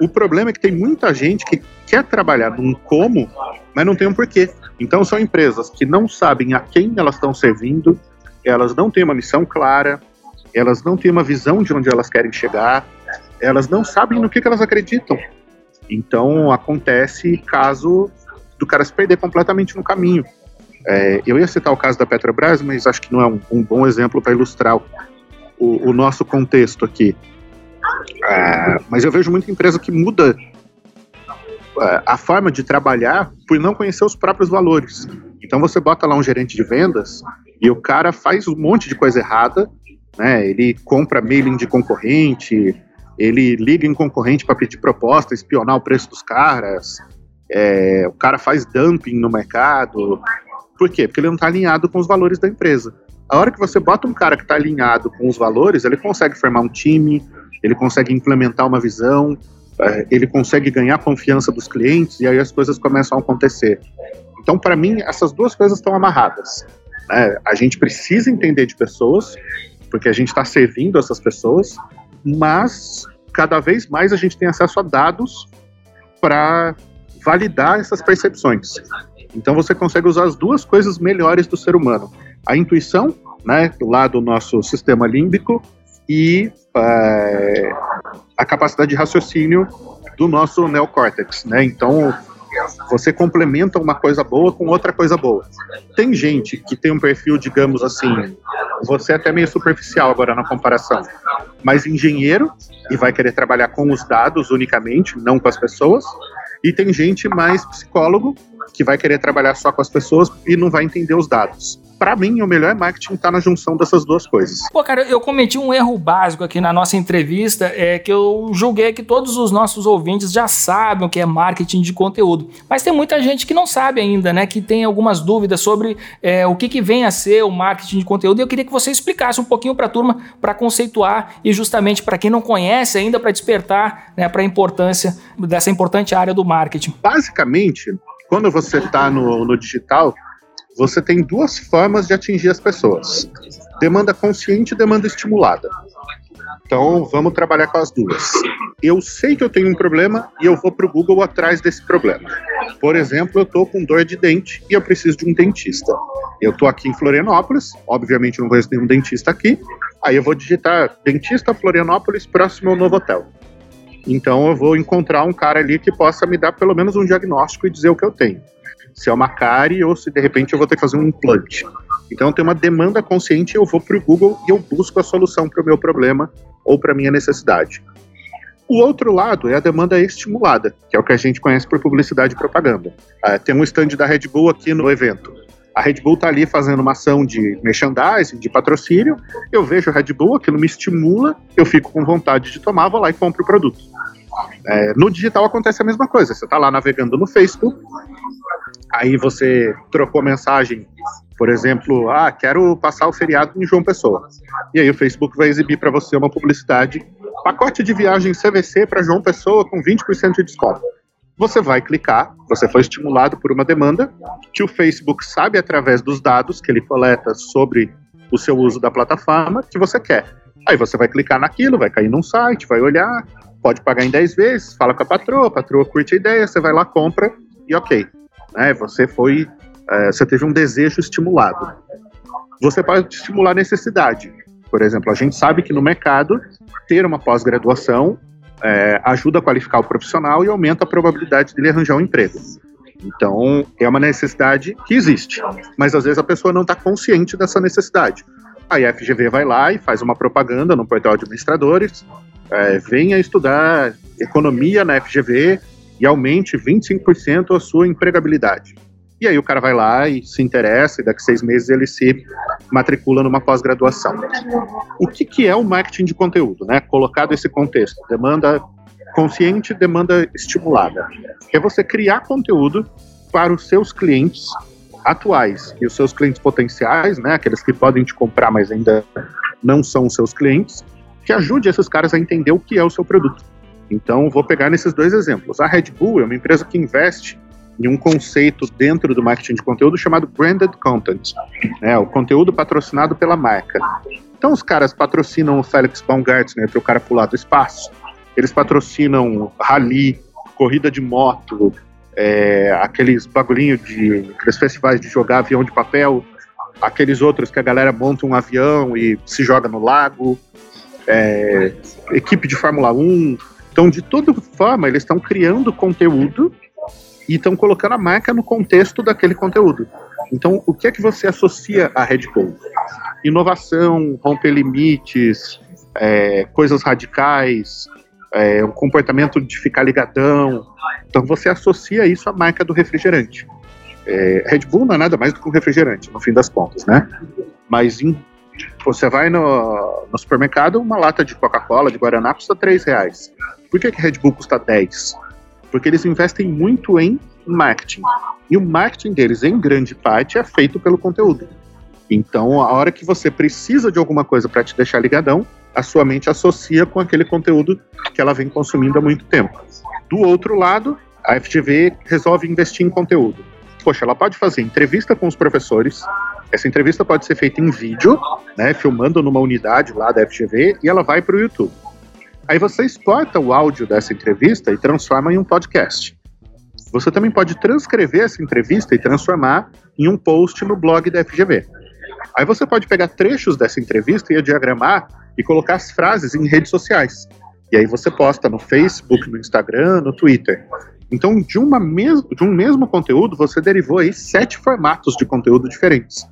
O problema é que tem muita gente que quer trabalhar num como, mas não tem um porquê. Então são empresas que não sabem a quem elas estão servindo, elas não têm uma missão clara, elas não têm uma visão de onde elas querem chegar, elas não sabem no que, que elas acreditam. Então acontece caso do cara se perder completamente no caminho. É, eu ia citar o caso da Petrobras, mas acho que não é um, um bom exemplo para ilustrar o, o, nosso contexto aqui. É, mas eu vejo muita empresa que muda é, a forma de trabalhar por não conhecer os próprios valores. Então você bota lá um gerente de vendas e o cara faz um monte de coisa errada, né? Ele compra mailing de concorrente, ele liga em concorrente para pedir proposta, espionar o preço dos caras, é, o cara faz dumping no mercado. Por quê? Porque ele não está alinhado com os valores da empresa. A hora que você bota um cara que está alinhado com os valores, ele consegue formar um time, ele consegue implementar uma visão, é, ele consegue ganhar confiança dos clientes e aí as coisas começam a acontecer. Então, para mim, essas duas coisas estão amarradas. Né? A gente precisa entender de pessoas, porque a gente está servindo essas pessoas, mas cada vez mais a gente tem acesso a dados para validar essas percepções. Então você consegue usar as duas coisas melhores do ser humano: a intuição, né, lá do nosso sistema límbico, e é, a capacidade de raciocínio do nosso neocórtex, né? Então você complementa uma coisa boa com outra coisa boa. Tem gente que tem um perfil, digamos assim, você é até meio superficial agora na comparação, mas engenheiro e vai querer trabalhar com os dados unicamente, não com as pessoas. E tem gente mais psicólogo que vai querer trabalhar só com as pessoas e não vai entender os dados para mim, o melhor marketing está na junção dessas duas coisas. Pô, cara, eu cometi um erro básico aqui na nossa entrevista, é que eu julguei que todos os nossos ouvintes já sabem o que é marketing de conteúdo. Mas tem muita gente que não sabe ainda, né? Que tem algumas dúvidas sobre é, o que, que vem a ser o marketing de conteúdo. E eu queria que você explicasse um pouquinho para a turma, para conceituar e justamente para quem não conhece ainda, para despertar né, para a importância dessa importante área do marketing. Basicamente, quando você está no, no digital, você tem duas formas de atingir as pessoas: demanda consciente e demanda estimulada. Então, vamos trabalhar com as duas. Eu sei que eu tenho um problema e eu vou para o Google atrás desse problema. Por exemplo, eu estou com dor de dente e eu preciso de um dentista. Eu estou aqui em Florianópolis, obviamente não conheço nenhum dentista aqui. Aí eu vou digitar dentista Florianópolis próximo ao novo hotel. Então eu vou encontrar um cara ali que possa me dar pelo menos um diagnóstico e dizer o que eu tenho se é uma cárie ou se de repente eu vou ter que fazer um implante. Então tem uma demanda consciente, eu vou para o Google e eu busco a solução para o meu problema ou para minha necessidade. O outro lado é a demanda estimulada, que é o que a gente conhece por publicidade e propaganda. Uh, tem um stand da Red Bull aqui no evento. A Red Bull está ali fazendo uma ação de merchandising, de patrocínio. Eu vejo a Red Bull, aquilo me estimula, eu fico com vontade de tomar, vou lá e compro o produto. É, no digital acontece a mesma coisa. Você está lá navegando no Facebook, aí você trocou mensagem, por exemplo, ah, quero passar o feriado em João Pessoa. E aí o Facebook vai exibir para você uma publicidade, pacote de viagem CVC para João Pessoa com 20% de desconto. Você vai clicar, você foi estimulado por uma demanda que o Facebook sabe através dos dados que ele coleta sobre o seu uso da plataforma que você quer. Aí você vai clicar naquilo, vai cair num site, vai olhar, pode pagar em 10 vezes, fala com a patroa, a patroa curte a ideia, você vai lá, compra e ok né? Você foi, é, você teve um desejo estimulado. Você pode estimular necessidade. Por exemplo, a gente sabe que no mercado ter uma pós-graduação é, ajuda a qualificar o profissional e aumenta a probabilidade dele arranjar um emprego. Então, é uma necessidade que existe, mas às vezes a pessoa não está consciente dessa necessidade. A FGV vai lá e faz uma propaganda no portal de administradores, é, venha estudar economia na FGV e aumente 25% a sua empregabilidade. E aí o cara vai lá e se interessa, e daqui a seis meses ele se matricula numa pós-graduação. O que, que é o marketing de conteúdo, né? Colocado esse contexto, demanda consciente, demanda estimulada. É você criar conteúdo para os seus clientes atuais e os seus clientes potenciais, né? Aqueles que podem te comprar, mas ainda não são os seus clientes, que ajude esses caras a entender o que é o seu produto. Então, vou pegar nesses dois exemplos. A Red Bull é uma empresa que investe em um conceito dentro do marketing de conteúdo chamado branded content, né, o conteúdo patrocinado pela marca. Então, os caras patrocinam o Felix Baumgartner para o cara pular do espaço, eles patrocinam rally, corrida de moto, é, aqueles bagulhinho de aqueles festivais de jogar avião de papel. aqueles outros que a galera monta um avião e se joga no lago, é, equipe de Fórmula 1. Então, de toda forma, eles estão criando conteúdo e estão colocando a marca no contexto daquele conteúdo. Então, o que é que você associa a Red Bull? Inovação, romper limites, é, coisas radicais, é, um comportamento de ficar ligadão. Então, você associa isso à marca do refrigerante. É, Red Bull não é nada mais do que um refrigerante, no fim das contas, né? Mas em, você vai no, no, supermercado, uma lata de Coca-Cola, de Guaraná, custa 3 reais. Por que, que Red Bull custa 10? Porque eles investem muito em marketing. E o marketing deles, em grande parte, é feito pelo conteúdo. Então, a hora que você precisa de alguma coisa para te deixar ligadão, a sua mente associa com aquele conteúdo que ela vem consumindo há muito tempo. Do outro lado, a FGV resolve investir em conteúdo poxa, ela pode fazer entrevista com os professores, essa entrevista pode ser feita em vídeo, né, filmando numa unidade lá da FGV, e ela vai para o YouTube. Aí você exporta o áudio dessa entrevista e transforma em um podcast. Você também pode transcrever essa entrevista e transformar em um post no blog da FGV. Aí você pode pegar trechos dessa entrevista e diagramar e colocar as frases em redes sociais. E aí você posta no Facebook, no Instagram, no Twitter. Então, de, uma mes de um mesmo conteúdo, você derivou aí sete formatos de conteúdo diferentes.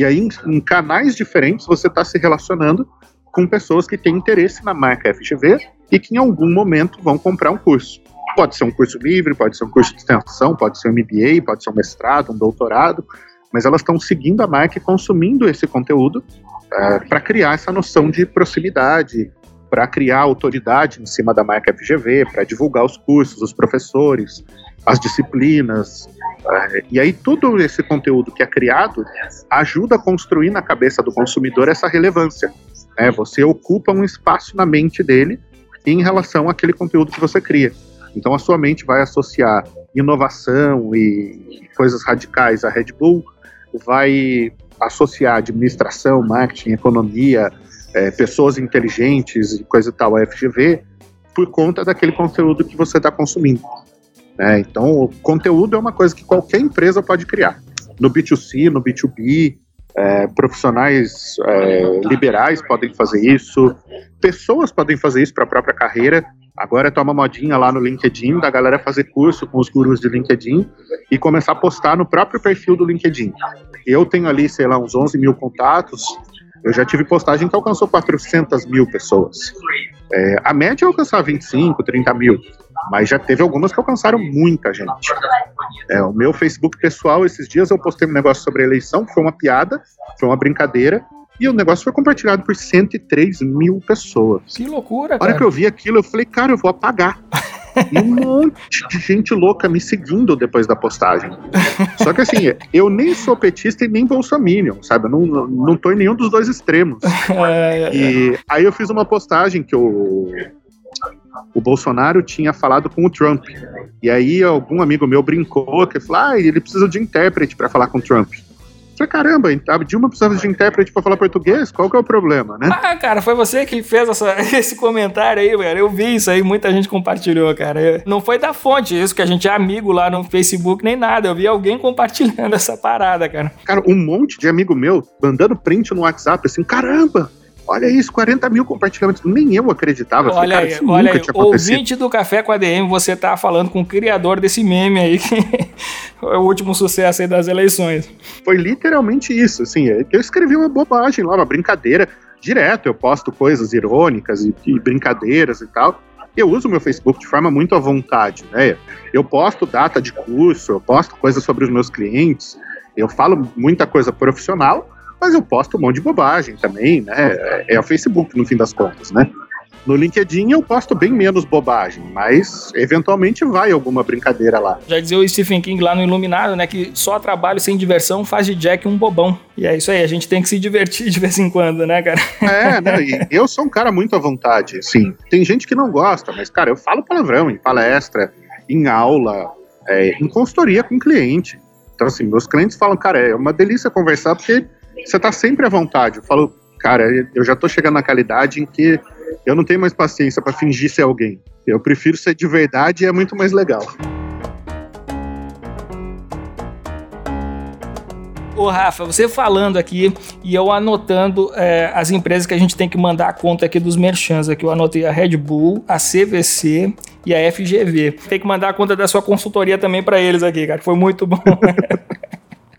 E aí, em, canais diferentes, você está se relacionando com pessoas que têm interesse na marca FGV e que em algum momento vão comprar um curso. Pode ser um curso livre, pode ser um curso de extensão, pode ser um MBA, pode ser um mestrado, um doutorado, mas elas estão seguindo a marca e consumindo esse conteúdo é, para criar essa noção de proximidade, para criar autoridade em cima da marca FGV, para divulgar os cursos, os professores, as disciplinas. É, e aí, todo esse conteúdo que é criado ajuda a construir na cabeça do consumidor essa relevância. É, você ocupa um espaço na mente dele em relação àquele conteúdo que você cria. Então, a sua mente vai associar inovação e coisas radicais à Red Bull, vai associar administração, marketing, economia, é, pessoas inteligentes e coisa e tal, a FGV, por conta daquele conteúdo que você está consumindo. Né? Então, o conteúdo é uma coisa que qualquer empresa pode criar. No B2C, no B2B, é, profissionais é, liberais podem fazer isso, pessoas podem fazer isso para a própria carreira. Agora toma modinha lá no LinkedIn da galera fazer curso com os gurus de LinkedIn e começar a postar no próprio perfil do LinkedIn. Eu tenho ali, sei lá, uns 11 mil contatos, eu já tive postagem que alcançou 400 mil pessoas. É, a média é alcançar 25, 30 mil, mas já teve algumas que alcançaram muita gente. É, o meu Facebook pessoal, esses dias eu postei um negócio sobre a eleição, que foi uma piada, foi uma brincadeira, e o negócio foi compartilhado por 103 mil pessoas. Que loucura, cara. A hora que eu vi aquilo, eu falei, cara, eu vou apagar. E um monte de gente louca me seguindo depois da postagem. Só que assim, eu nem sou petista e nem bolsominion, sabe? Eu não, não tô em nenhum dos dois extremos. É, e aí eu fiz uma postagem que o, o Bolsonaro tinha falado com o Trump. E aí algum amigo meu brincou que falou: ah, ele precisa de intérprete para falar com o Trump. Falei, caramba, a Dilma precisava de intérprete pra falar português? Qual que é o problema, né? Ah, cara, foi você que fez essa, esse comentário aí, cara. Eu vi isso aí, muita gente compartilhou, cara. Não foi da fonte isso, que a gente é amigo lá no Facebook, nem nada. Eu vi alguém compartilhando essa parada, cara. Cara, um monte de amigo meu mandando print no WhatsApp, assim, caramba, Olha isso, 40 mil compartilhamentos. Nem eu acreditava. Olha Falei, aí, olha aí. Ouvinte do Café com a DM, você tá falando com o criador desse meme aí, que é o último sucesso aí das eleições. Foi literalmente isso, assim. É eu escrevi uma bobagem lá, uma brincadeira. Direto, eu posto coisas irônicas e, e brincadeiras e tal. Eu uso meu Facebook de forma muito à vontade, né? Eu posto data de curso, eu posto coisas sobre os meus clientes, eu falo muita coisa profissional, mas eu posto um monte de bobagem também, né? É, é o Facebook, no fim das contas, né? No LinkedIn eu posto bem menos bobagem, mas eventualmente vai alguma brincadeira lá. Já dizia o Stephen King lá no Iluminado, né, que só trabalho sem diversão faz de Jack um bobão. E é isso aí, a gente tem que se divertir de vez em quando, né, cara? É, né, e eu sou um cara muito à vontade, sim. Tem gente que não gosta, mas, cara, eu falo palavrão em palestra, em aula, é, em consultoria com cliente. Então, assim, meus clientes falam, cara, é uma delícia conversar porque você tá sempre à vontade. Eu falo, cara, eu já tô chegando naquela idade em que eu não tenho mais paciência para fingir ser alguém. Eu prefiro ser de verdade e é muito mais legal. Ô, Rafa, você falando aqui e eu anotando é, as empresas que a gente tem que mandar a conta aqui dos merchants. Aqui eu anotei a Red Bull, a CVC e a FGV. Tem que mandar a conta da sua consultoria também para eles aqui, cara. Foi muito bom.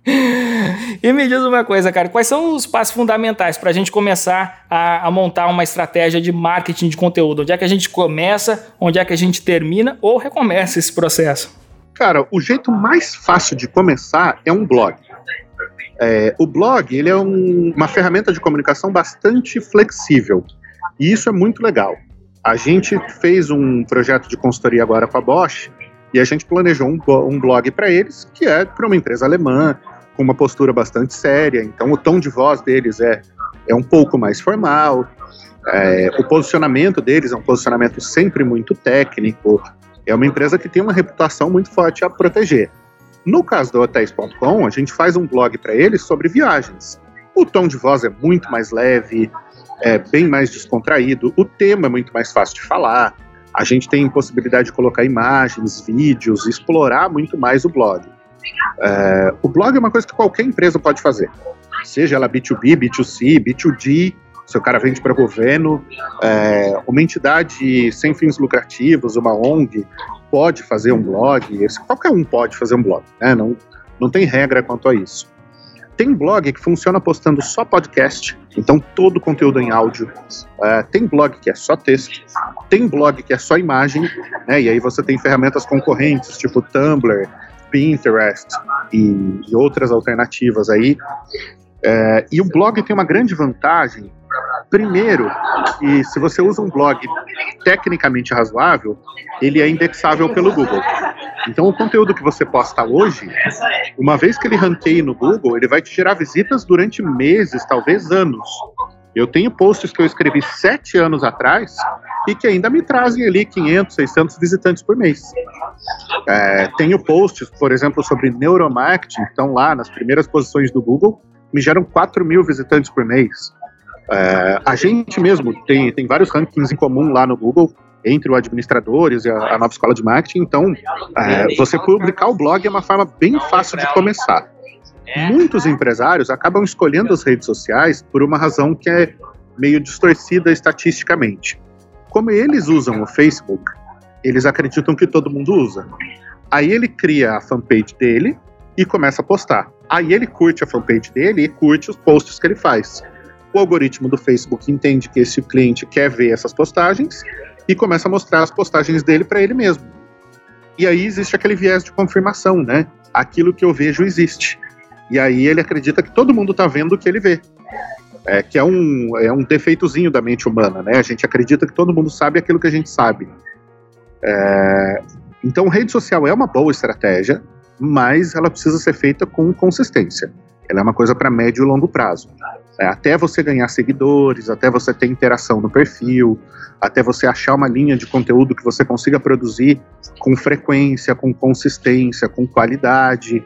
E me diz uma coisa, cara, quais são os passos fundamentais para a gente começar a, a, montar uma estratégia de marketing de conteúdo? Onde é que a gente começa, onde é que a gente termina ou recomeça esse processo? Cara, o jeito mais fácil de começar é um blog. É, o blog ele é um, uma ferramenta de comunicação bastante flexível e isso é muito legal. A gente fez um projeto de consultoria agora com a Bosch e a gente planejou um, um blog para eles que é para uma empresa alemã com uma postura bastante séria. Então o tom de voz deles é, é um pouco mais formal. É, o posicionamento deles é um posicionamento sempre muito técnico. É uma empresa que tem uma reputação muito forte a proteger. No caso do Hotéis.com, a gente faz um blog para eles sobre viagens. O tom de voz é muito mais leve, é bem mais descontraído, o tema é muito mais fácil de falar. A gente tem possibilidade de colocar imagens, vídeos, explorar muito mais o blog. É, o blog é uma coisa que qualquer empresa pode fazer, seja ela B2B, B2C, B2D, se o cara vende para governo, é, uma entidade sem fins lucrativos, uma ONG, pode fazer um blog, qualquer um pode fazer um blog, né? não, não tem regra quanto a isso. Tem blog que funciona postando só podcast, então todo conteúdo em áudio. É, tem blog que é só texto, tem blog que é só imagem, né? e aí você tem ferramentas concorrentes, tipo Tumblr, Pinterest e, e outras alternativas aí. É, e o blog tem uma grande vantagem Primeiro, que se você usa um blog tecnicamente razoável, ele é indexável pelo Google. Então, o conteúdo que você posta hoje, uma vez que ele ranqueie no Google, ele vai te gerar visitas durante meses, talvez anos. Eu tenho posts que eu escrevi sete anos atrás e que ainda me trazem ali 500, 600 visitantes por mês. É, tenho posts, por exemplo, sobre neuromarketing, estão lá nas primeiras posições do Google, me geram 4 mil visitantes por mês. É, a gente mesmo tem, tem vários rankings em comum lá no Google, entre os administradores e a, a nova escola de marketing. Então, é, você publicar o blog é uma forma bem fácil de começar. Muitos empresários acabam escolhendo as redes sociais por uma razão que é meio distorcida estatisticamente. Como eles usam o Facebook, eles acreditam que todo mundo usa. Aí ele cria a fanpage dele e começa a postar. Aí ele curte a fanpage dele e curte os posts que ele faz. O algoritmo do Facebook entende que esse cliente quer ver essas postagens e começa a mostrar as postagens dele para ele mesmo. E aí existe aquele viés de confirmação, né? Aquilo que eu vejo existe. E aí ele acredita que todo mundo está vendo o que ele vê. É, que é um, é um defeitozinho da mente humana, né? A gente acredita que todo mundo sabe aquilo que a gente sabe. É, então, rede social é uma boa estratégia, mas ela precisa ser feita com consistência. Ela é uma coisa para médio e longo prazo. É, até você ganhar seguidores, até você ter interação no perfil, até você achar uma linha de conteúdo que você consiga produzir com frequência, com consistência, com qualidade,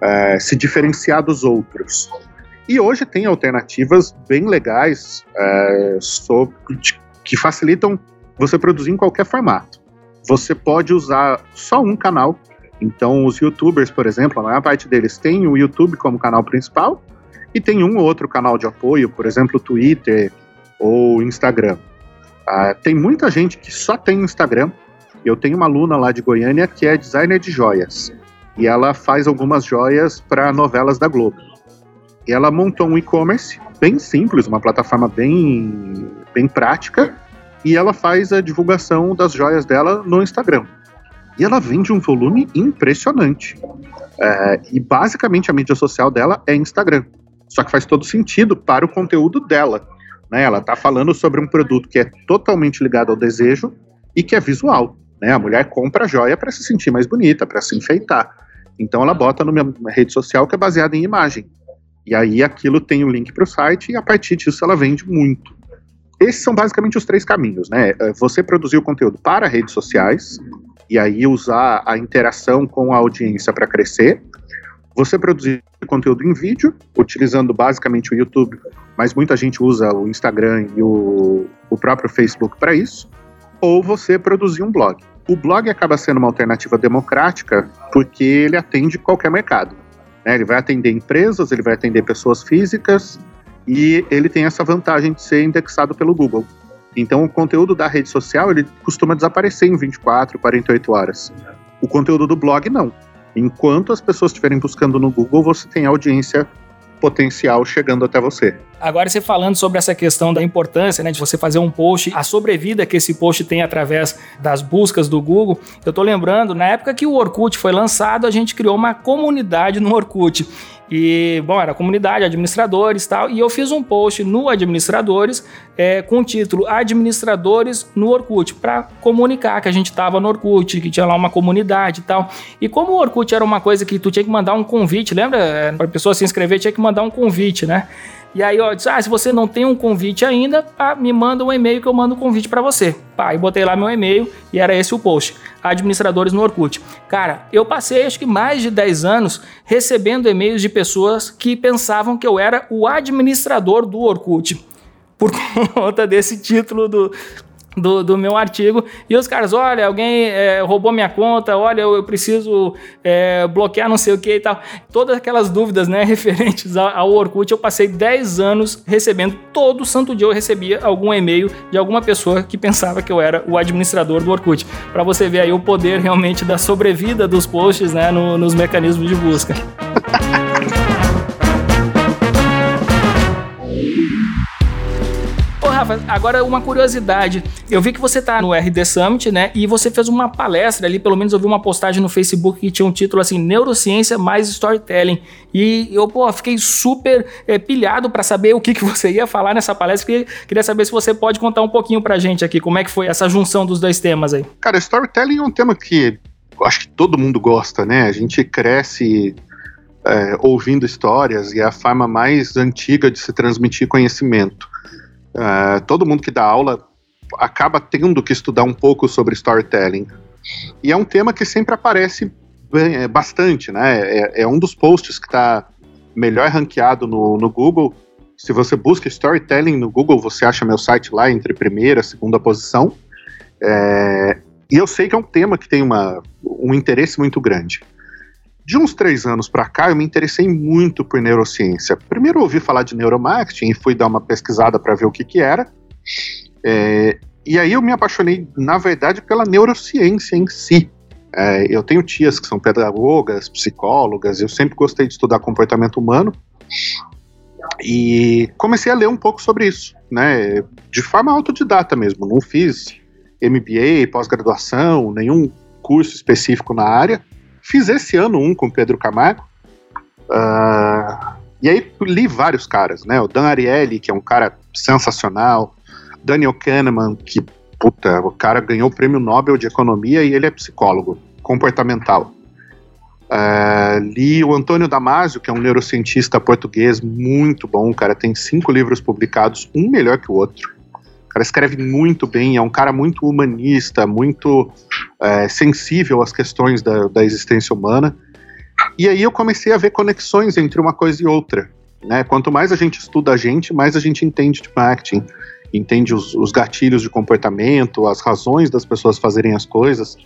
é, se diferenciar dos outros. E hoje tem alternativas bem legais é, sobre, que facilitam você produzir em qualquer formato. Você pode usar só um canal. Então, os youtubers, por exemplo, a maior parte deles tem o YouTube como canal principal e tem um ou outro canal de apoio, por exemplo, Twitter ou Instagram. Ah, tem muita gente que só tem Instagram. Eu tenho uma aluna lá de Goiânia que é designer de joias e ela faz algumas joias para novelas da Globo. E ela montou um e-commerce bem simples, uma plataforma bem, bem prática, e ela faz a divulgação das joias dela no Instagram. E ela vende um volume impressionante. É, e basicamente a mídia social dela é Instagram. Só que faz todo sentido para o conteúdo dela. Né? Ela está falando sobre um produto que é totalmente ligado ao desejo e que é visual. Né? A mulher compra a joia para se sentir mais bonita, para se enfeitar. Então ela bota numa rede social que é baseada em imagem. E aí aquilo tem o um link para o site e a partir disso ela vende muito. Esses são basicamente os três caminhos, né? É, você produzir o conteúdo para redes sociais e aí usar a interação com a audiência para crescer. Você produzir conteúdo em vídeo, utilizando basicamente o YouTube, mas muita gente usa o Instagram e o, o próprio Facebook para isso. Ou você produzir um blog. O blog acaba sendo uma alternativa democrática porque ele atende qualquer mercado. Né? Ele vai atender empresas, ele vai atender pessoas físicas e ele tem essa vantagem de ser indexado pelo Google. Então, o conteúdo da rede social ele costuma desaparecer em 24, 48 horas. O conteúdo do blog não. Enquanto as pessoas estiverem buscando no Google, você tem audiência potencial chegando até você. Agora você falando sobre essa questão da importância, né, de você fazer um post, a sobrevida que esse post tem através das buscas do Google. Eu tô lembrando, na época que o Orkut foi lançado, a gente criou uma comunidade no Orkut. E, bom, era comunidade, administradores e tal. E eu fiz um post no Administradores é, com o título Administradores no Orkut, para comunicar que a gente estava no Orkut, que tinha lá uma comunidade e tal. E como o Orkut era uma coisa que tu tinha que mandar um convite, lembra? É, Para a pessoa se inscrever, tinha que mandar um convite, né? E aí, ó, disse, ah, se você não tem um convite ainda, pá, me manda um e-mail que eu mando o um convite para você. Pá, e botei lá meu e-mail e era esse o post. Administradores no Orkut. Cara, eu passei acho que mais de 10 anos recebendo e-mails de pessoas que pensavam que eu era o administrador do Orkut por conta desse título do, do, do, meu artigo. E os caras, olha, alguém é, roubou minha conta, olha, eu, eu preciso é, bloquear não sei o que e tal. Todas aquelas dúvidas, né, referentes ao, ao, Orkut, eu passei 10 anos recebendo, todo santo dia eu recebia algum e-mail de alguma pessoa que pensava que eu era o administrador do Orkut. Para você ver aí o poder realmente da sobrevida dos posts, né, no, nos mecanismos de busca. Rafa, agora uma curiosidade. Eu vi que você tá no RD Summit, né? E você fez uma palestra ali, pelo menos eu vi uma postagem no Facebook que tinha um título assim: Neurociência mais Storytelling. E eu, pô, fiquei super é, pilhado para saber o que, que você ia falar nessa palestra. Queria, queria saber se você pode contar um pouquinho pra gente aqui, como é que foi essa junção dos dois temas aí. Cara, storytelling é um tema que acho que todo mundo gosta, né? A gente cresce é, ouvindo histórias e é a forma mais antiga de se transmitir conhecimento. Uh, todo mundo que dá aula acaba tendo que estudar um pouco sobre storytelling. E é um tema que sempre aparece é, bastante, né? É, é, um dos posts que está melhor ranqueado no, no Google. Se você busca storytelling no Google, você acha meu site lá entre primeira e segunda posição. É, e eu sei que é um tema que tem uma, um interesse muito grande. De uns três anos para cá, eu me interessei muito por neurociência. Primeiro ouvi falar de neuromarketing e fui dar uma pesquisada para ver o que, que era. É, e aí eu me apaixonei, na verdade, pela neurociência em si. É, eu tenho tias que são pedagogas, psicólogas, eu sempre gostei de estudar comportamento humano e comecei a ler um pouco sobre isso, né, de forma autodidata mesmo. Não fiz MBA, pós-graduação, nenhum curso específico na área. Fiz esse ano um com Pedro Camargo. Uh, e aí li vários caras, né? O Dan Ariely, que é um cara sensacional. Daniel Kahneman, que, puta, o cara ganhou o prêmio Nobel de Economia e ele é psicólogo comportamental. Uh, li o Antônio Damasio, que é um neurocientista português muito bom, o cara tem cinco livros publicados, um melhor que o outro. O cara escreve muito bem, é um cara muito humanista, muito é, sensível às questões da, da existência humana. E aí eu comecei a ver conexões entre uma coisa e outra. Né? Quanto mais a gente estuda a gente, mais a gente entende de marketing, entende os, os gatilhos de comportamento, as razões das pessoas fazerem as coisas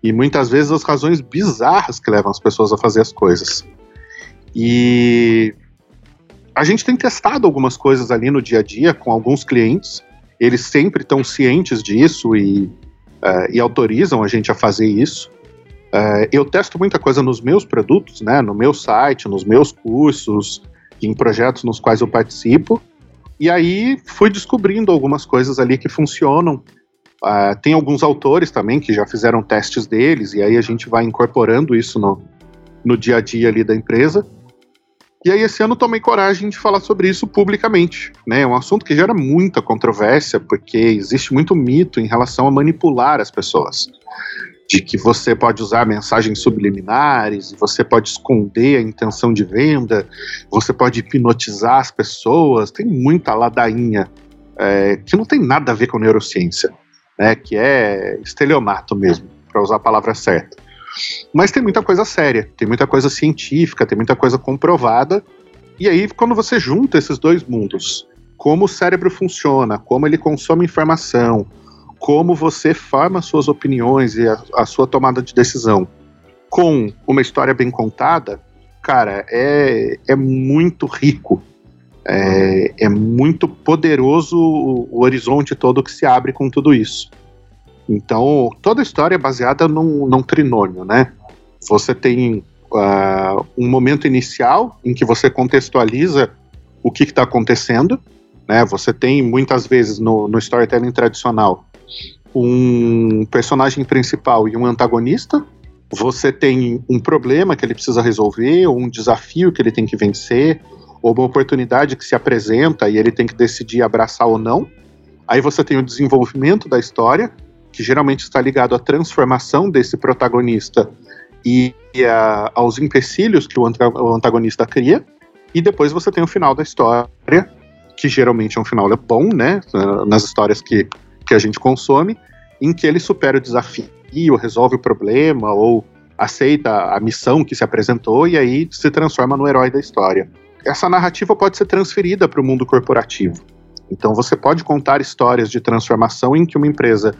e muitas vezes as razões bizarras que levam as pessoas a fazer as coisas. E a gente tem testado algumas coisas ali no dia a dia com alguns clientes eles sempre estão cientes disso e, uh, e autorizam a gente a fazer isso. Uh, eu testo muita coisa nos meus produtos, né, no meu site, nos meus cursos, em projetos nos quais eu participo, e aí fui descobrindo algumas coisas ali que funcionam. Uh, tem alguns autores também que já fizeram testes deles, e aí a gente vai incorporando isso no, no dia a dia ali da empresa. E aí esse ano tomei coragem de falar sobre isso publicamente, né? É um assunto que gera muita controvérsia, porque existe muito mito em relação a manipular as pessoas. De que você pode usar mensagens subliminares, você pode esconder a intenção de venda, você pode hipnotizar as pessoas, tem muita ladainha é, que não tem nada a ver com neurociência, né? Que é estelionato mesmo, para usar a palavra certa. Mas tem muita coisa séria, tem muita coisa científica, tem muita coisa comprovada. E aí, quando você junta esses dois mundos, como o cérebro funciona, como ele consome informação, como você forma suas opiniões e a, a sua tomada de decisão, com uma história bem contada, cara, é, é muito rico. É, é muito poderoso o, o horizonte todo que se abre com tudo isso. Então, toda a história é baseada num, num trinômio, né? Você tem uh, um momento inicial em que você contextualiza o que está acontecendo, né? Você tem muitas vezes no, no storytelling tradicional um personagem principal e um antagonista. Você tem um problema que ele precisa resolver, ou um desafio que ele tem que vencer, ou uma oportunidade que se apresenta e ele tem que decidir abraçar ou não. Aí você tem o desenvolvimento da história, que geralmente está ligado à transformação desse protagonista e a, aos empecilhos que o antagonista cria. E depois você tem o final da história, que geralmente é um final bom, né? Nas histórias que, que a gente consome, em que ele supera o desafio, resolve o problema ou aceita a missão que se apresentou e aí se transforma no herói da história. Essa narrativa pode ser transferida para o mundo corporativo. Então você pode contar histórias de transformação em que uma empresa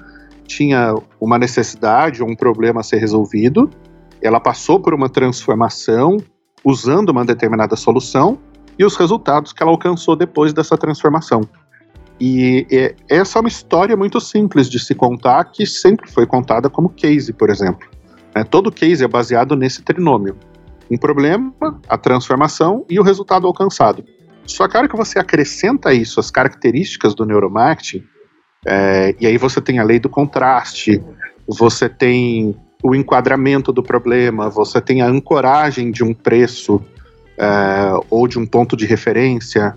tinha uma necessidade ou um problema a ser resolvido, ela passou por uma transformação usando uma determinada solução e os resultados que ela alcançou depois dessa transformação. E essa é uma história muito simples de se contar, que sempre foi contada como case, por exemplo. É, todo case é baseado nesse trinômio: um problema, a transformação e o resultado alcançado. Só que a hora que você acrescenta isso, as características do neuromarketing, é, e aí você tem a lei do contraste, você tem o enquadramento do problema, você tem a ancoragem de um preço é, ou de um ponto de referência,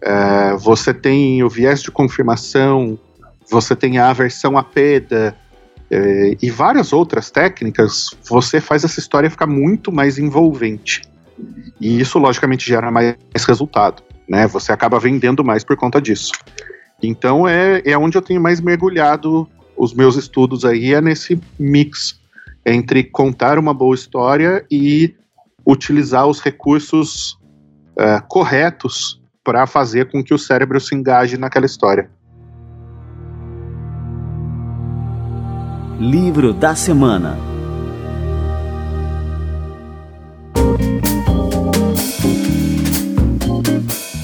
é, você tem o viés de confirmação, você tem a aversão à perda é, e várias outras técnicas, você faz essa história ficar muito mais envolvente. E isso, logicamente, gera mais resultado. Né? Você acaba vendendo mais por conta disso. Então é, é onde eu tenho mais mergulhado os meus estudos aí, é nesse mix entre contar uma boa história e utilizar os recursos é, corretos para fazer com que o cérebro se engaje naquela história. Livro da Semana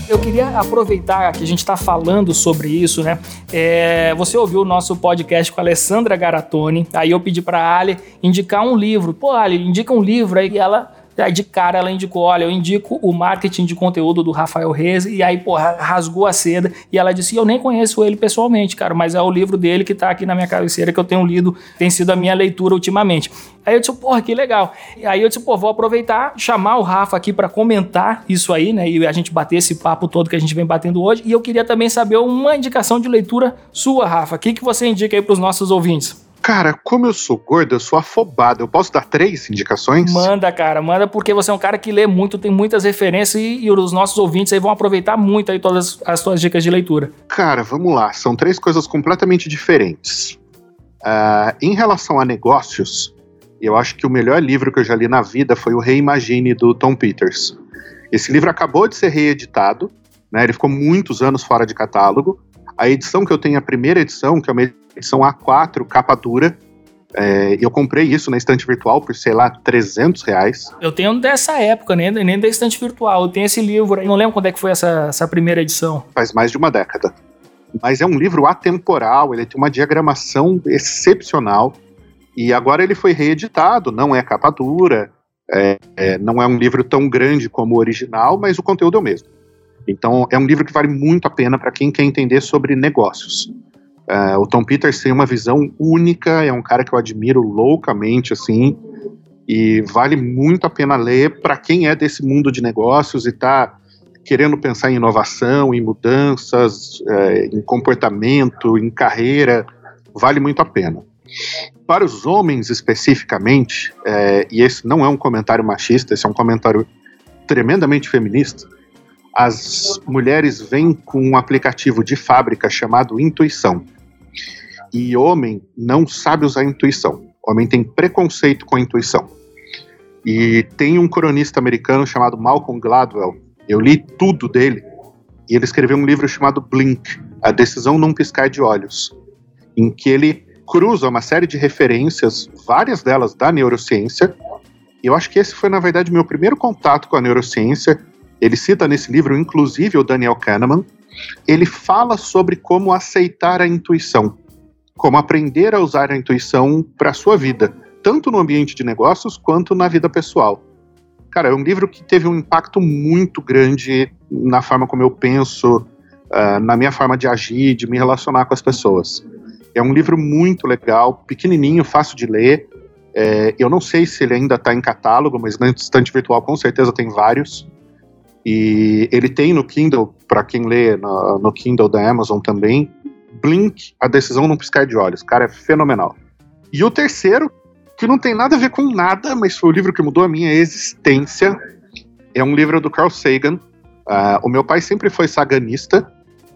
eu queria aproveitar que a gente está falando sobre isso, né? É, você ouviu o nosso podcast com a Alessandra Garatoni, aí eu pedi para a Ali indicar um livro. Pô, Ali, indica um livro aí ela Aí de cara ela indicou: olha, eu indico o marketing de conteúdo do Rafael Reis, e aí, porra, rasgou a seda. E ela disse: eu nem conheço ele pessoalmente, cara, mas é o livro dele que tá aqui na minha cabeceira que eu tenho lido, tem sido a minha leitura ultimamente. Aí eu disse, porra, que legal. E aí eu disse, pô, vou aproveitar, chamar o Rafa aqui para comentar isso aí, né? E a gente bater esse papo todo que a gente vem batendo hoje. E eu queria também saber uma indicação de leitura sua, Rafa. O que, que você indica aí para os nossos ouvintes? Cara, como eu sou gordo, eu sou afobado. Eu posso dar três indicações? Manda, cara, manda, porque você é um cara que lê muito, tem muitas referências e, e os nossos ouvintes aí vão aproveitar muito aí todas as suas dicas de leitura. Cara, vamos lá. São três coisas completamente diferentes. Uh, em relação a negócios, eu acho que o melhor livro que eu já li na vida foi o Reimagine, do Tom Peters. Esse livro acabou de ser reeditado, né? Ele ficou muitos anos fora de catálogo. A edição que eu tenho, a primeira edição, que é uma edição A4, capa dura. É, eu comprei isso na estante virtual por, sei lá, 300 reais. Eu tenho dessa época, nem, nem da estante virtual. Eu tenho esse livro aí, não lembro quando é que foi essa, essa primeira edição. Faz mais de uma década. Mas é um livro atemporal, ele tem uma diagramação excepcional. E agora ele foi reeditado, não é capa dura, é, é, não é um livro tão grande como o original, mas o conteúdo é o mesmo. Então, é um livro que vale muito a pena para quem quer entender sobre negócios. Uh, o Tom Peters tem uma visão única, é um cara que eu admiro loucamente, assim, e vale muito a pena ler para quem é desse mundo de negócios e está querendo pensar em inovação, em mudanças, é, em comportamento, em carreira, vale muito a pena. Para os homens especificamente, é, e esse não é um comentário machista, esse é um comentário tremendamente feminista, as mulheres vêm com um aplicativo de fábrica chamado Intuição. E homem não sabe usar intuição. Homem tem preconceito com a intuição. E tem um cronista americano chamado Malcolm Gladwell. Eu li tudo dele. E ele escreveu um livro chamado Blink A Decisão Num Piscar de Olhos em que ele cruza uma série de referências, várias delas da neurociência, Eu acho que esse foi, na verdade, meu primeiro contato com a neurociência. Ele cita nesse livro, inclusive, o Daniel Kahneman. Ele fala sobre como aceitar a intuição, como aprender a usar a intuição para a sua vida, tanto no ambiente de negócios quanto na vida pessoal. Cara, é um livro que teve um impacto muito grande na forma como eu penso, uh, na minha forma de agir, de me relacionar com as pessoas. É um livro muito legal, pequenininho, fácil de ler. É, eu não sei se ele ainda está em catálogo, mas na estante virtual com certeza tem vários. E ele tem no Kindle, para quem lê no, no, Kindle da Amazon também, Blink, A Decisão Num Piscar de Olhos. Cara, é fenomenal. E o terceiro, que não tem nada a ver com nada, mas foi o livro que mudou a minha existência, é um livro do Carl Sagan. Uh, o meu pai sempre foi saganista,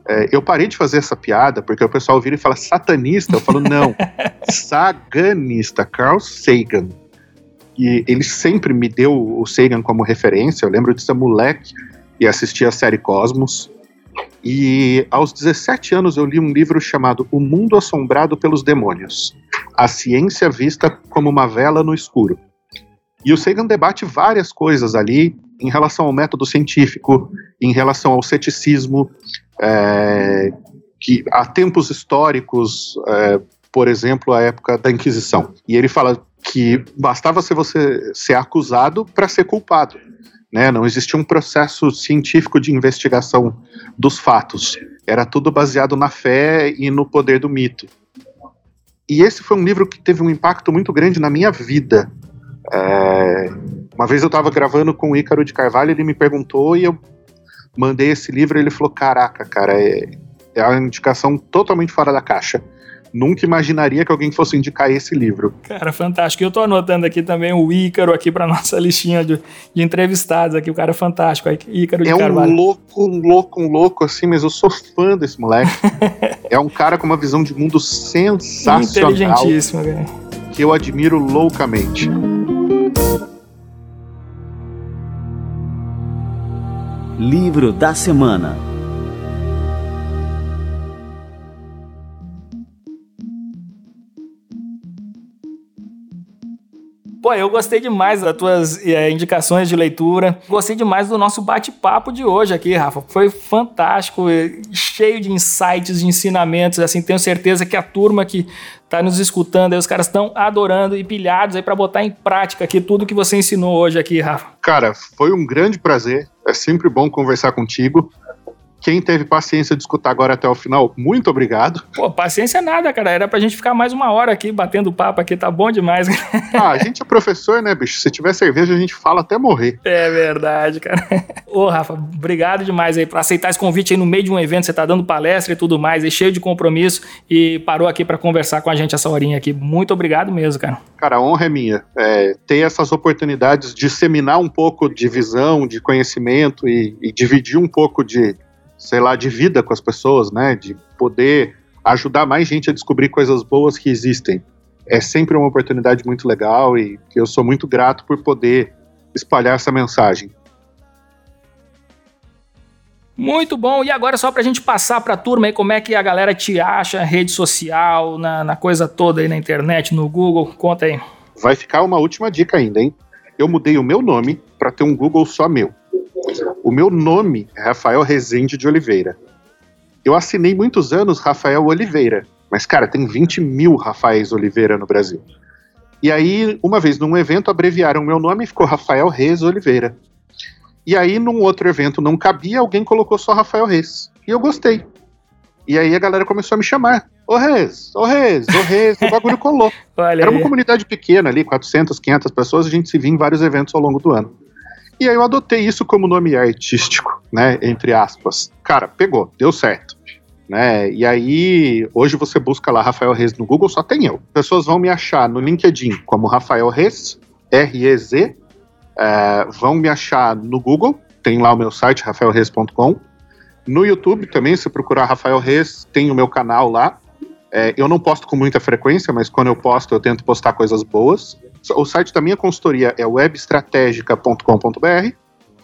é, eu parei de fazer essa piada porque o pessoal vira e fala satanista. Eu falo, não, saganista, Carl Sagan. E ele sempre me deu o Sagan como referência. Eu lembro de ser moleque e assistir a série Cosmos. E aos 17 anos eu li um livro chamado O Mundo Assombrado pelos Demônios A Ciência Vista como uma Vela no Escuro. E o Sagan debate várias coisas ali em relação ao método científico, em relação ao ceticismo, é, que há tempos históricos, é, por exemplo, a época da Inquisição. E ele fala que bastava ser você ser acusado para ser culpado. Né? Não existia um processo científico de investigação dos fatos. Era tudo baseado na fé e no poder do mito. E esse foi um livro que teve um impacto muito grande na minha vida. É, uma vez eu estava gravando com o Ícaro de Carvalho, ele me perguntou e eu mandei esse livro e ele falou: Caraca, cara, é, é uma indicação totalmente fora da caixa. Nunca imaginaria que alguém fosse indicar esse livro. Cara, fantástico. Eu tô anotando aqui também o Ícaro aqui para nossa listinha de, de, entrevistados aqui. O cara é fantástico, Ícaro de é Carvalho. É um louco, um louco, um louco assim, mas eu sou fã desse moleque. é um cara com uma visão de mundo sensacional. Inteligentíssimo, cara. Que eu admiro loucamente. Livro da Semana Pô, eu gostei demais das tuas é, indicações de leitura. Gostei demais do nosso bate-papo de hoje aqui, Rafa. Foi fantástico, cheio de insights, de ensinamentos. Assim, tenho certeza que a turma que está nos escutando, aí, os caras estão adorando e pilhados aí para botar em prática aqui tudo que você ensinou hoje aqui, Rafa. Cara, foi um grande prazer. É sempre bom conversar contigo. Quem teve paciência de escutar agora até o final, muito obrigado. Pô, paciência nada, cara. Era pra gente ficar mais uma hora aqui batendo papo aqui, tá bom demais. Ah, a gente é professor, né, bicho? Se tiver cerveja, a gente fala até morrer. É verdade, cara. Ô, Rafa, obrigado demais aí por aceitar esse convite aí no meio de um evento, você tá dando palestra e tudo mais, aí cheio de compromisso e parou aqui para conversar com a gente essa horinha aqui. Muito obrigado mesmo, cara. Cara, a honra é minha. É, ter essas oportunidades de disseminar um pouco de visão, de conhecimento e, e dividir um pouco de sei lá, de vida com as pessoas, né? De poder ajudar mais gente a descobrir coisas boas que existem. É sempre uma oportunidade muito legal e eu sou muito grato por poder espalhar essa mensagem. Muito bom. E agora, só para a gente passar para a turma aí, como é que a galera te acha, rede social, na, na coisa toda aí na internet, no Google? Conta aí. Vai ficar uma última dica ainda, hein? Eu mudei o meu nome para ter um Google só meu. O meu nome é Rafael Rezende de Oliveira. Eu assinei muitos anos Rafael Oliveira, mas, cara, tem 20 mil Rafaéis Oliveira no Brasil. E aí, uma vez num evento, abreviaram meu nome e ficou Rafael Reis Oliveira. E aí, num outro evento não cabia, alguém colocou só Rafael Reis. E eu gostei. E aí a galera começou a me chamar. Ô Reis, ô Reis, ô Reis, o bagulho colou. Olha Era uma comunidade pequena ali, 400, 500 pessoas, a gente se via em vários eventos ao longo do ano. E aí eu adotei isso como nome artístico, né? Entre aspas. Cara, pegou, deu certo. Né? E aí, hoje você busca lá Rafael Reis no Google, só tem eu. Pessoas vão me achar no LinkedIn como Rafael Reis, R-E-Z. É, vão me achar no Google, tem lá o meu site, rafaelreis.com. No YouTube também, se procurar Rafael Reis, tem o meu canal lá. É, eu não posto com muita frequência, mas quando eu posto, eu tento postar coisas boas. O site da minha consultoria é webestratégica.com.br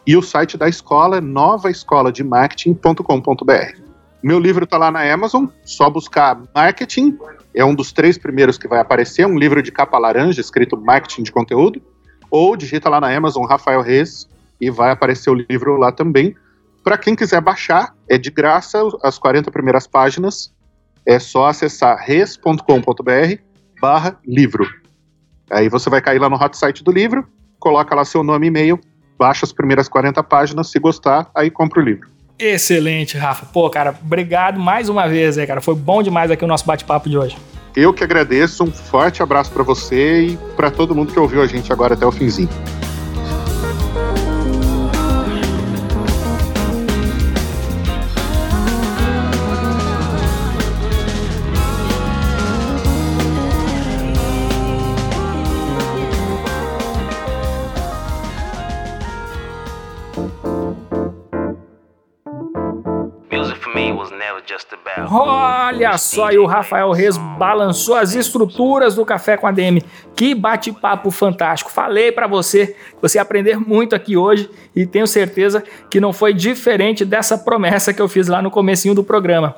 e o site da escola é novaescolademarketing.com.br. Meu livro está lá na Amazon, só buscar marketing, é um dos três primeiros que vai aparecer, um livro de capa laranja escrito marketing de conteúdo. ou digita lá na Amazon Rafael Reis e vai aparecer o livro lá também. Para quem quiser baixar, é de graça as 40 primeiras páginas. É só acessar res.com.br barra livro. Aí você vai cair lá no hot site do livro, coloca lá seu nome e e-mail, baixa as primeiras 40 páginas, se gostar, aí compra o livro. Excelente, Rafa. Pô, cara, obrigado mais uma vez aí, cara. Foi bom demais aqui o nosso bate-papo de hoje. Eu que agradeço, um forte abraço para você e para todo mundo que ouviu a gente agora até o finzinho. Olha só, e o Rafael Reis balançou as estruturas do Café com a DM. Que bate-papo fantástico. Falei para você, você aprender muito aqui hoje e tenho certeza que não foi diferente dessa promessa que eu fiz lá no comecinho do programa.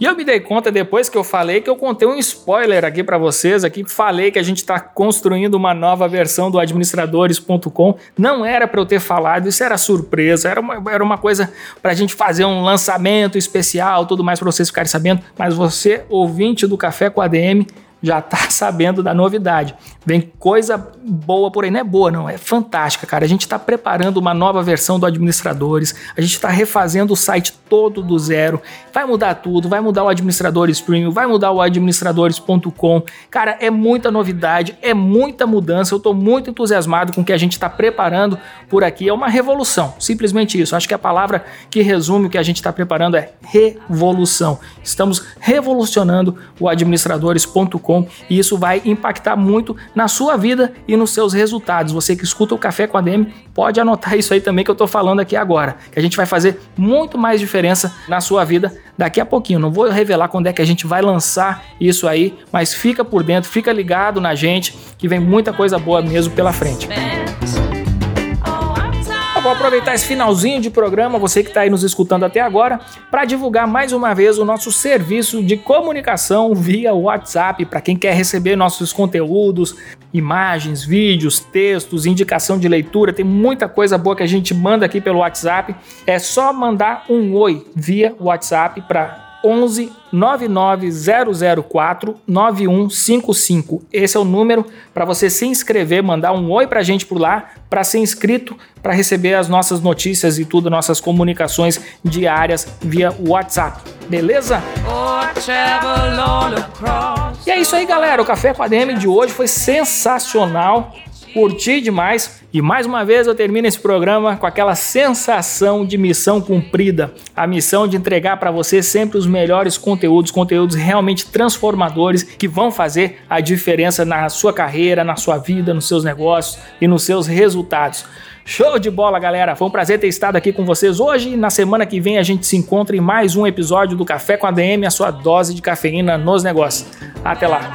E eu me dei conta depois que eu falei que eu contei um spoiler aqui para vocês, aqui falei que a gente está construindo uma nova versão do administradores.com. Não era para eu ter falado, isso era surpresa, era uma, era uma coisa para a gente fazer um lançamento especial, tudo mais para vocês ficarem sabendo. Mas você, ouvinte do Café com ADM, já tá sabendo da novidade. Vem coisa boa por aí, não é boa, não, é fantástica, cara. A gente está preparando uma nova versão do Administradores, a gente está refazendo o site todo do zero. Vai mudar tudo, vai mudar o Administradores Premium, vai mudar o administradores.com. Cara, é muita novidade, é muita mudança. Eu estou muito entusiasmado com o que a gente está preparando por aqui. É uma revolução, simplesmente isso. Acho que a palavra que resume o que a gente está preparando é revolução. Estamos revolucionando o administradores.com e isso vai impactar muito na sua vida e nos seus resultados. Você que escuta o Café com a DM, pode anotar isso aí também que eu estou falando aqui agora, que a gente vai fazer muito mais diferença na sua vida daqui a pouquinho. Não vou revelar quando é que a gente vai lançar isso aí, mas fica por dentro, fica ligado na gente, que vem muita coisa boa mesmo pela frente. Vou aproveitar esse finalzinho de programa, você que está aí nos escutando até agora, para divulgar mais uma vez o nosso serviço de comunicação via WhatsApp para quem quer receber nossos conteúdos, imagens, vídeos, textos, indicação de leitura, tem muita coisa boa que a gente manda aqui pelo WhatsApp. É só mandar um oi via WhatsApp para 11 99004 9155. Esse é o número para você se inscrever, mandar um oi para a gente por lá, para ser inscrito, para receber as nossas notícias e tudo, nossas comunicações diárias via WhatsApp. Beleza? E é isso aí, galera. O Café com a DM de hoje foi sensacional curti demais e mais uma vez eu termino esse programa com aquela sensação de missão cumprida, a missão de entregar para você sempre os melhores conteúdos, conteúdos realmente transformadores que vão fazer a diferença na sua carreira, na sua vida, nos seus negócios e nos seus resultados. Show de bola, galera! Foi um prazer ter estado aqui com vocês hoje. Na semana que vem a gente se encontra em mais um episódio do Café com a DM, a sua dose de cafeína nos negócios. Até lá!